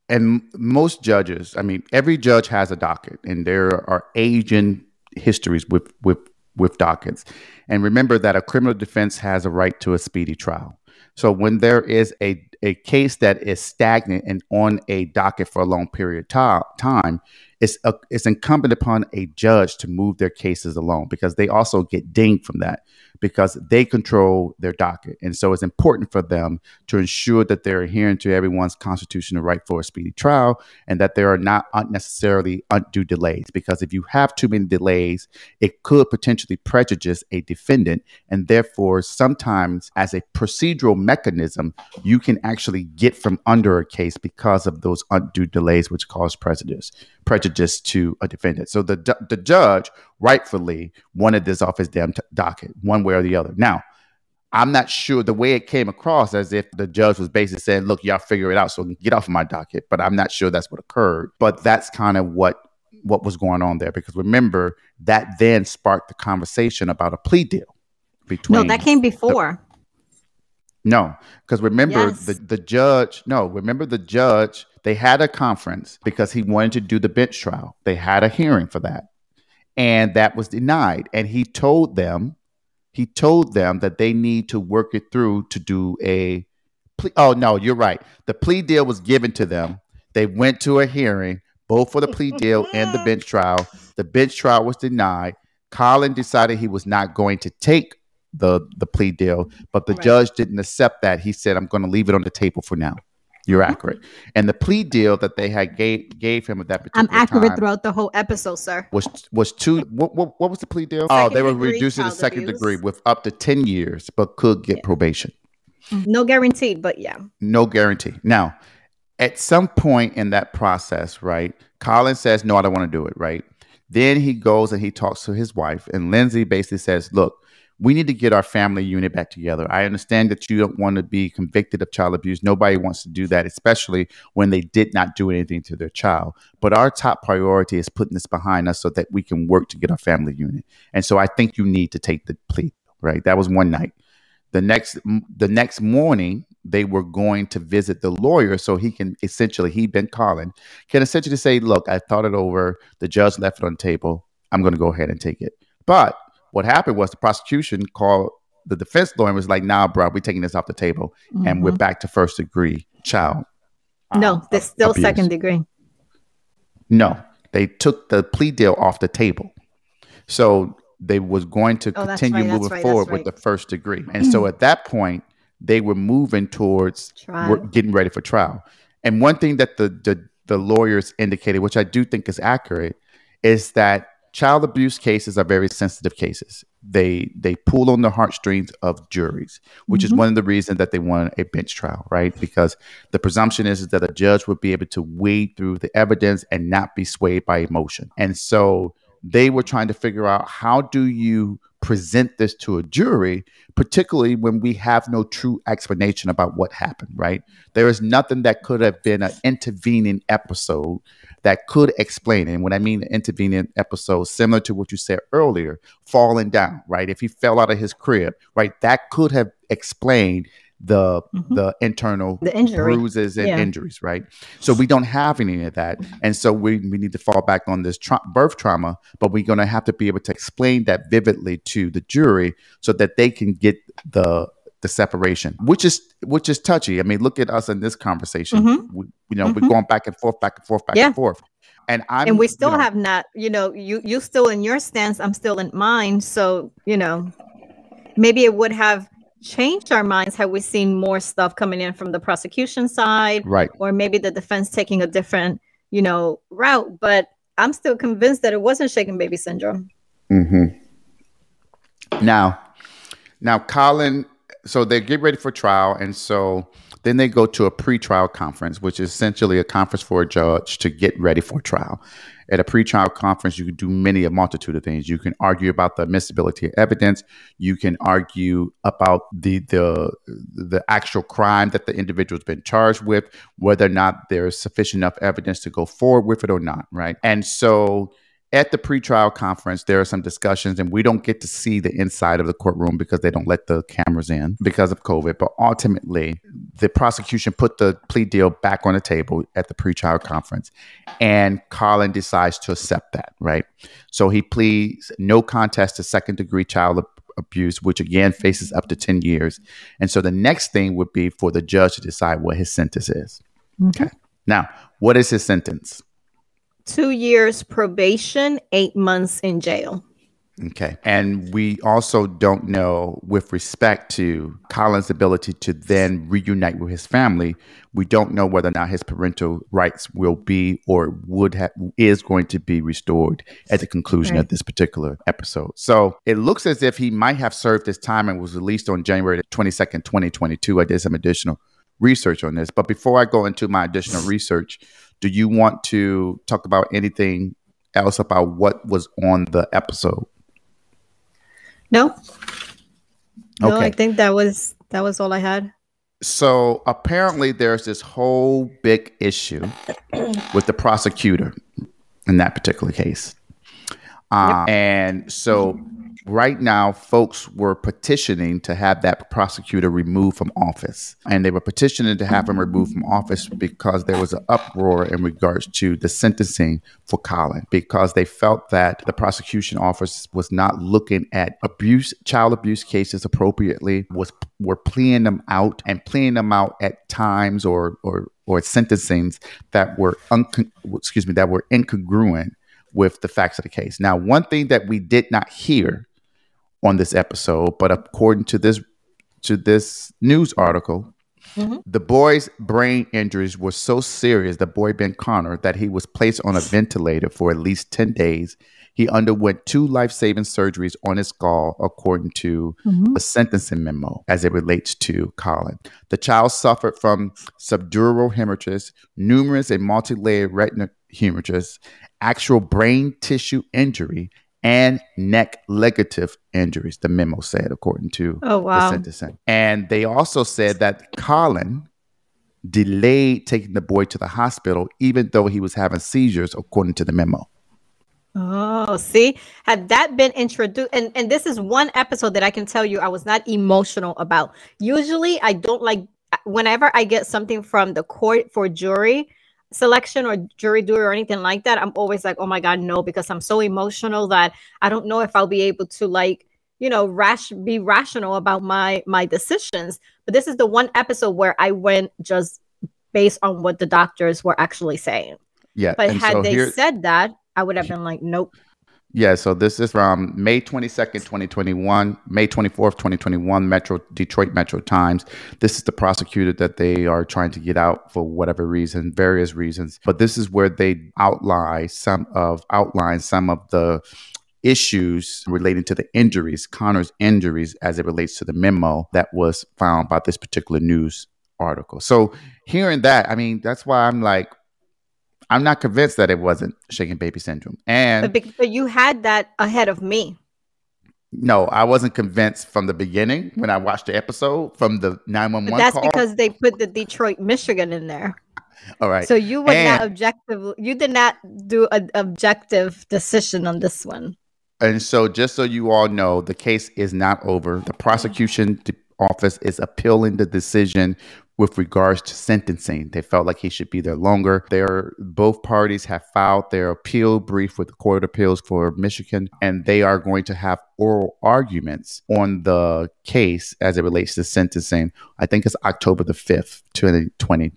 and most judges i mean every judge has a docket and there are aging histories with with with dockets. And remember that a criminal defense has a right to a speedy trial. So when there is a, a case that is stagnant and on a docket for a long period of time, it's a, it's incumbent upon a judge to move their cases along because they also get dinged from that because they control their docket. And so it's important for them to ensure that they're adhering to everyone's constitutional right for a speedy trial and that there are not unnecessarily undue delays. Because if you have too many delays, it could potentially prejudice a defendant. And therefore, sometimes as a procedural mechanism, you can actually get from under a case because of those undue delays, which cause prejudice prejudice to a defendant. So the the judge rightfully wanted this off his damn t- docket, one way or the other. Now, I'm not sure the way it came across as if the judge was basically saying, "Look, y'all figure it out, so get off of my docket." But I'm not sure that's what occurred. But that's kind of what what was going on there because remember that then sparked the conversation about a plea deal between. No, that came before. The, no, because remember yes. the the judge. No, remember the judge they had a conference because he wanted to do the bench trial. They had a hearing for that. And that was denied. And he told them, he told them that they need to work it through to do a plea. Oh, no, you're right. The plea deal was given to them. They went to a hearing, both for the plea deal and the bench trial. The bench trial was denied. Colin decided he was not going to take the the plea deal, but the right. judge didn't accept that. He said, "I'm going to leave it on the table for now." You're accurate. And the plea deal that they had gave gave him at that particular I'm accurate throughout the whole episode, sir. Was was two what what, what was the plea deal? Second oh, they were reducing the second abuse. degree with up to 10 years, but could get yeah. probation. Mm-hmm. No guaranteed, but yeah. No guarantee. Now, at some point in that process, right, Colin says, No, I don't want to do it, right? Then he goes and he talks to his wife, and Lindsay basically says, Look, we need to get our family unit back together. I understand that you don't want to be convicted of child abuse. Nobody wants to do that, especially when they did not do anything to their child. But our top priority is putting this behind us so that we can work to get our family unit. And so I think you need to take the plea, right? That was one night. The next the next morning, they were going to visit the lawyer so he can essentially he Ben Colin can essentially say, "Look, I thought it over. The judge left it on the table. I'm going to go ahead and take it." But what happened was the prosecution called the defense lawyer and was like, "Nah, bro, we're taking this off the table, mm-hmm. and we're mm-hmm. back to first degree child." No, uh, there's still abuse. second degree. No, they took the plea deal off the table, so they was going to oh, continue right, moving right, forward right. with the first degree, and so at that point they were moving towards getting ready for trial. And one thing that the, the the lawyers indicated, which I do think is accurate, is that child abuse cases are very sensitive cases. They they pull on the heartstrings of juries, which mm-hmm. is one of the reasons that they want a bench trial, right? Because the presumption is, is that a judge would be able to wade through the evidence and not be swayed by emotion. And so they were trying to figure out how do you present this to a jury, particularly when we have no true explanation about what happened, right? There is nothing that could have been an intervening episode that could explain it. And when I mean intervening episode, similar to what you said earlier, falling down, right? If he fell out of his crib, right, that could have explained the mm-hmm. the internal the injury. bruises and yeah. injuries, right? So we don't have any of that, and so we we need to fall back on this tra- birth trauma, but we're going to have to be able to explain that vividly to the jury so that they can get the the separation, which is which is touchy. I mean, look at us in this conversation. Mhm. We, you know, Mhm. we're going back and forth, back and forth, back Yeah. and forth. And I'm and we you still know, have not you know you you still in your stance i'm still in mine so you know maybe it would have changed our minds had we seen more stuff coming in from the prosecution side right. or maybe the defense taking a different you know route but i'm still convinced that it wasn't shaken baby syndrome hmm Now, now Colin, so they get ready for trial, and so then they go to a pre-trial conference, which is essentially a conference for a judge to get ready for trial. At a pre-trial conference, you can do many a multitude of things. You can argue about the admissibility of evidence. You can argue about the the the actual crime that the individual's been charged with, whether or not there's sufficient enough evidence to go forward with it or not, right? And so at the pretrial conference, there are some discussions, and we don't get to see the inside of the courtroom because they don't let the cameras in because of COVID. But ultimately, the prosecution put the plea deal back on the table at the pretrial conference, and Colin decides to accept that, right? So he pleads no contest to second degree child ab- abuse, which again faces up to 10 years. And so the next thing would be for the judge to decide what his sentence is. Okay. Now, what is his sentence? two years probation eight months in jail Okay. And we also don't know, with respect to Colin's ability to then reunite with his family, we don't know whether or not his parental rights will be or would have is going to be restored at the conclusion of this particular episode. So it looks as if he might have served his time and was released on January 22nd, 2022. I did some additional research on this. But before I go into my additional research, do you want to talk about anything else about what was on the episode? No no Okay. i think that was that was all i had So apparently, there's this whole big issue with the prosecutor in that particular case. Uh, And so, right now, folks were petitioning to have that prosecutor removed from office. And they were petitioning to have him removed from office because there was an uproar in regards to the sentencing for Colin, because they felt that the prosecution office was not looking at abuse, child abuse cases appropriately, was were pleading them out and pleading them out at times or or or sentencings that were uncon- excuse me that were incongruent with the facts of the case. Now, one thing that we did not hear on this episode, but according to this to this news article, Mhm. the boy's brain injuries were so serious, the boy Ben Connor, that he was placed on a ventilator for at least 10 days. He underwent two life-saving surgeries on his skull, according to a sentencing memo as it relates to Colin. The child suffered from subdural hemorrhages, numerous and multi-layered retinal hemorrhages, actual brain tissue injury, and neck ligative injuries, the memo said, according to oh the wow sentencing. And they also said that Colin delayed taking the boy to the hospital, even though he was having seizures, according to the memo. Oh, see, had that been introduced, and and this is one episode that I can tell you I was not emotional about. Usually, I don't like whenever I get something from the court for jury selection or jury duty or anything like that. I'm always like, oh my god, no, because I'm so emotional that I don't know if I'll be able to like you know rash be rational about my my decisions. But this is the one episode where I went just based on what the doctors were actually saying. Yeah. But had so they here- said that, I would have been like, nope. Yeah, so this is from May 22nd, 2021, May 24th, 2021, Metro Detroit Metro Times. This is the prosecutor that they are trying to get out for whatever reason, various reasons. But this is where they outline some of outline some of the issues relating to the injuries, Connor's injuries as it relates to the memo that was found by this particular news article. So hearing that, I mean, that's why I'm like I'm not convinced that it wasn't shaken baby syndrome. And But, bec- but you had that ahead of me. No, I wasn't convinced from the beginning when I watched the episode from the But 911 that's call. because they put the Detroit, Michigan in there. All right. So you were not And- objective. You did not do an objective decision on this one. and so just so you all know, the case is not over. The prosecution office is appealing the decision with regards to sentencing. They felt like he should be there longer. They're, both parties have filed their appeal brief with the Court of Appeals for Michigan, and they are going to have oral arguments on the case as it relates to sentencing. I think it's October the 5th, 2020.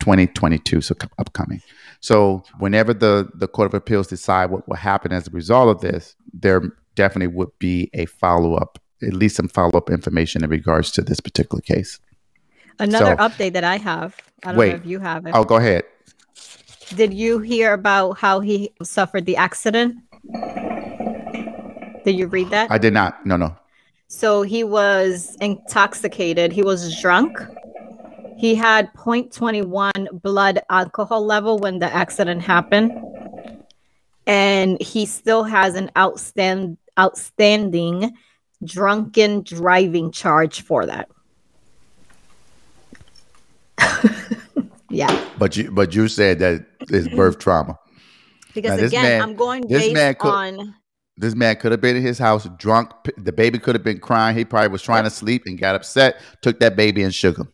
2022, so upcoming. So whenever the the Court of Appeals decide what will happen as a result of this, there definitely would be a follow up, at least some follow up information in regards to this particular case. Another so, update that I have. I don't wait, know if you have it. Oh, go ahead. Did you hear about how he suffered the accident? Did you read that? I did not. No, no. So he was intoxicated. He was drunk. He had 0.21 blood alcohol level when the accident happened. And he still has an outstand, outstanding drunken driving charge for that. yeah. But you but you said that it's birth trauma. Because again, man, I'm going based man could, on this man could have been in his house drunk. The baby could have been crying. He probably was trying to sleep and got upset, took that baby and shook him.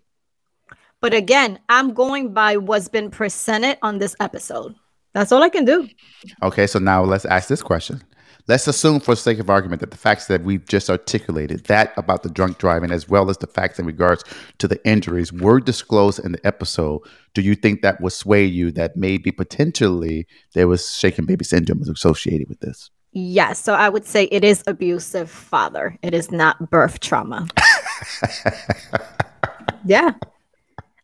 But again, I'm going by what's been presented on this episode. That's all I can do. Okay, so now let's ask this question. Let's assume, for the sake of argument, that the facts that we've just articulated, that about the drunk driving, as well as the facts in regards to the injuries, were disclosed in the episode. Do you think that would sway you that maybe potentially there was shaken baby syndrome associated with this? Yes. So I would say it is abusive father. It is not birth trauma. yeah.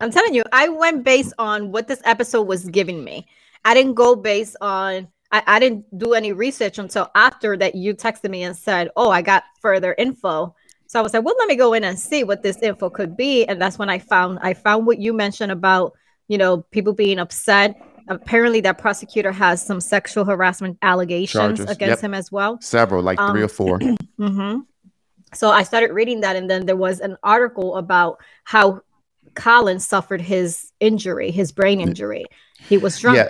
I'm telling you, I went based on what this episode was giving me. I didn't go based on I, I didn't do any research until after that you texted me and said, Oh, I got further info. So I was like, well, let me go in and see what this info could be. And that's when I found I found what you mentioned about, you know, people being upset. Apparently that prosecutor has some sexual harassment allegations Charges. against yep. him as well. Several, like um, three or 4 mm-hmm. So I started reading that, and then there was an article about how Colin suffered his injury, his brain injury. He was drunk. Yeah.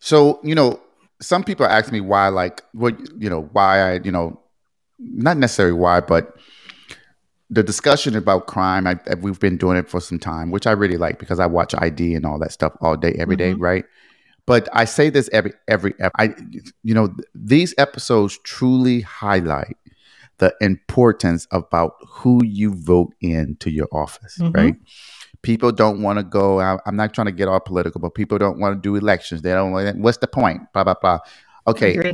So, you know, some people ask me why, like, what, you know, why I, you know, not necessarily why, but the discussion about crime, I, we've been doing it for some time, which I really like because I watch ID and all that stuff all day, every day, mm-hmm. right? But I say this every, every, I, you know, these episodes truly highlight the importance about who you vote into your office, mm-hmm. right? People don't want to go out. I'm not trying to get all political, but people don't want to do elections. They don't want. What's the point? Blah blah blah. Okay.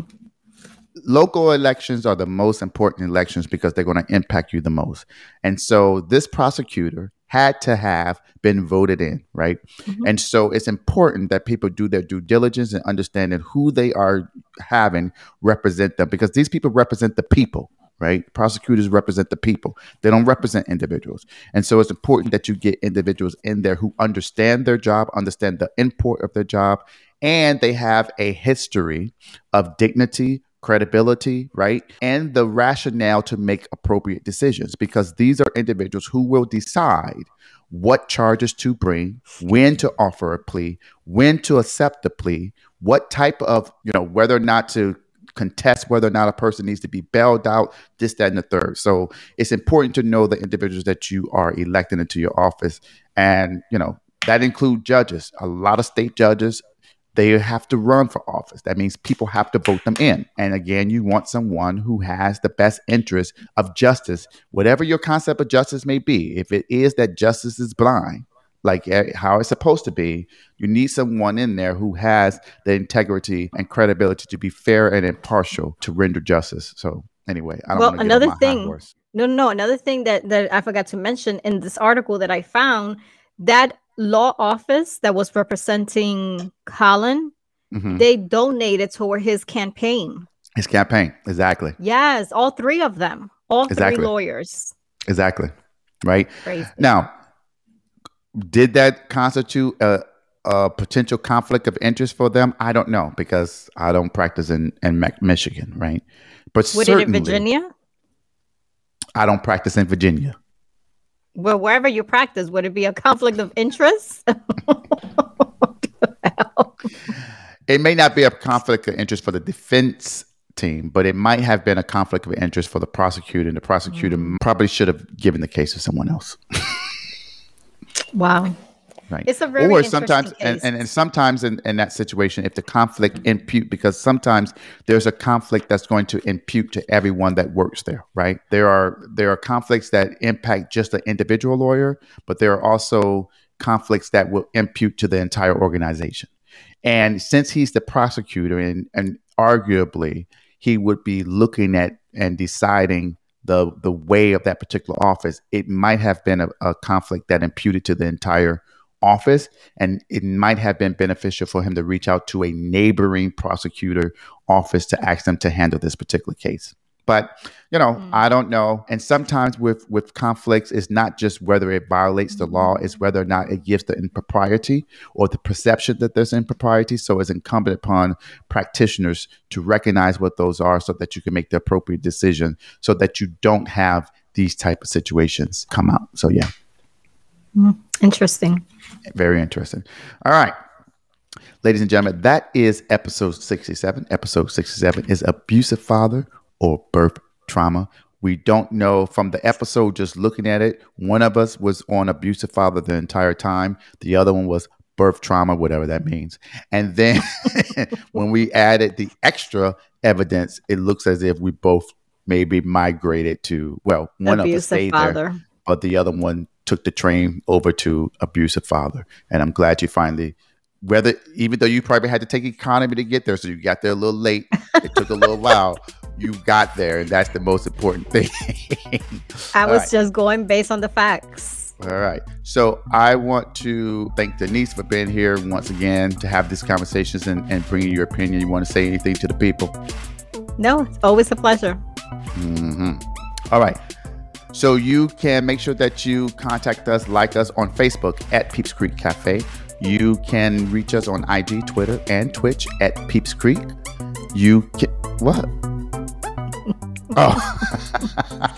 Local elections are the most important elections because they're going to impact you the most. And so this prosecutor had to have been voted in, right? Mm-hmm. And so it's important that people do their due diligence and understanding who they are having represent them because these people represent the people right? Prosecutors represent the people, they don't represent individuals. And so it's important that you get individuals in there who understand their job, understand the import of their job, and they have a history of dignity, credibility, right? And the rationale to make appropriate decisions because these are individuals who will decide what charges to bring, when to offer a plea, when to accept the plea, what type of, you know, whether or not to contest whether or not a person needs to be bailed out, this, that, and the third. So it's important to know the individuals that you are electing into your office. And, you know, that include judges. A lot of state judges, they have to run for office. That means people have to vote them in. And again, you want someone who has the best interest of justice, whatever your concept of justice may be. If it is that justice is blind, like eh, how it's supposed to be. You need someone in there who has the integrity and credibility to be fair and impartial to render justice. So anyway, I don't well, another thing. No, no, another thing that that I forgot to mention in this article that I found that law office that was representing Colin, mm-hmm. they donated toward his campaign. His campaign, exactly. Yes, all three of them, all exactly. three lawyers. Exactly. Right. Crazy. Now, did that constitute a, a, potential conflict of interest for them? I don't know because I don't practice in, in Michigan, right? But would it in Virginia? I don't practice in Virginia. Well, wherever you practice, would it be a conflict of interest? it may not be a conflict of interest for the defense team, but it might have been a conflict of interest for the prosecutor, and the prosecutor mm. probably should have given the case to someone else. Wow. Right. It's a very or sometimes and, and, and sometimes in, in that situation if the conflict impute because sometimes there's a conflict that's going to impute to everyone that works there right there are there are conflicts that impact just an individual lawyer but there are also conflicts that will impute to the entire organization and since he's the prosecutor and and arguably he would be looking at and deciding the the way of that particular office it might have been a, a conflict that imputed to the entire office and it might have been beneficial for him to reach out to a neighboring prosecutor office to ask them to handle this particular case but you know Mm. i don't know and sometimes with with conflicts it's not just whether it violates the law it's whether or not it gives the impropriety or the perception that there's impropriety so it's incumbent upon practitioners to recognize what those are so that you can make the appropriate decision so that you don't have these type of situations come out so yeah Interesting. very interesting. All right. Ladies and gentlemen, that is episode 67. Episode 67 is abusive father or birth trauma. We don't know from the episode, just looking at it, one of us was on abusive father the entire time. The other one was birth trauma, whatever that means. And then when we added the extra evidence, it looks as if we both maybe migrated to, well, one of us Abusive stayed there father. but the other one took the train over to abusive father. And I'm glad you finally, whether even though you probably had to take economy to get there, so you got there a little late. It took a little while. You got there, and that's the most important thing. I was right. just going based on the facts. All right. So I want to thank Denise for being here once again to have these conversations and, and bringing your opinion. You want to say anything to the people? No, it's always a pleasure. hmm All right. So you can make sure that you contact us, like us on Facebook at Peeps Creek Cafe. You can reach us on IG, Twitter, and Twitch at Peeps Creek. You can what? Oh,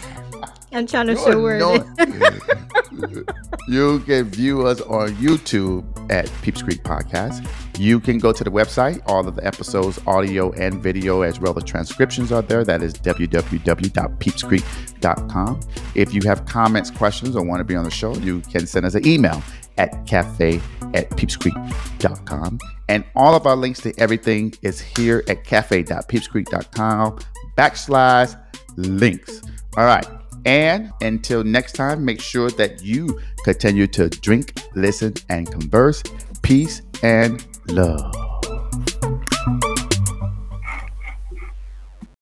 I'm trying to show where you can view us on YouTube at Peeps Creek Podcast. You can go to the website. All of the episodes, audio and video, as well as transcriptions are there. That is www.peepscreek.com. If you have comments, questions, or want to be on the show, you can send us an email at cafe at peepscreek.com. And all of our links to everything is here at cafe.peepscreek.com backslash links. All right. And until next time, make sure that you continue to drink, listen, and converse. Peace and love.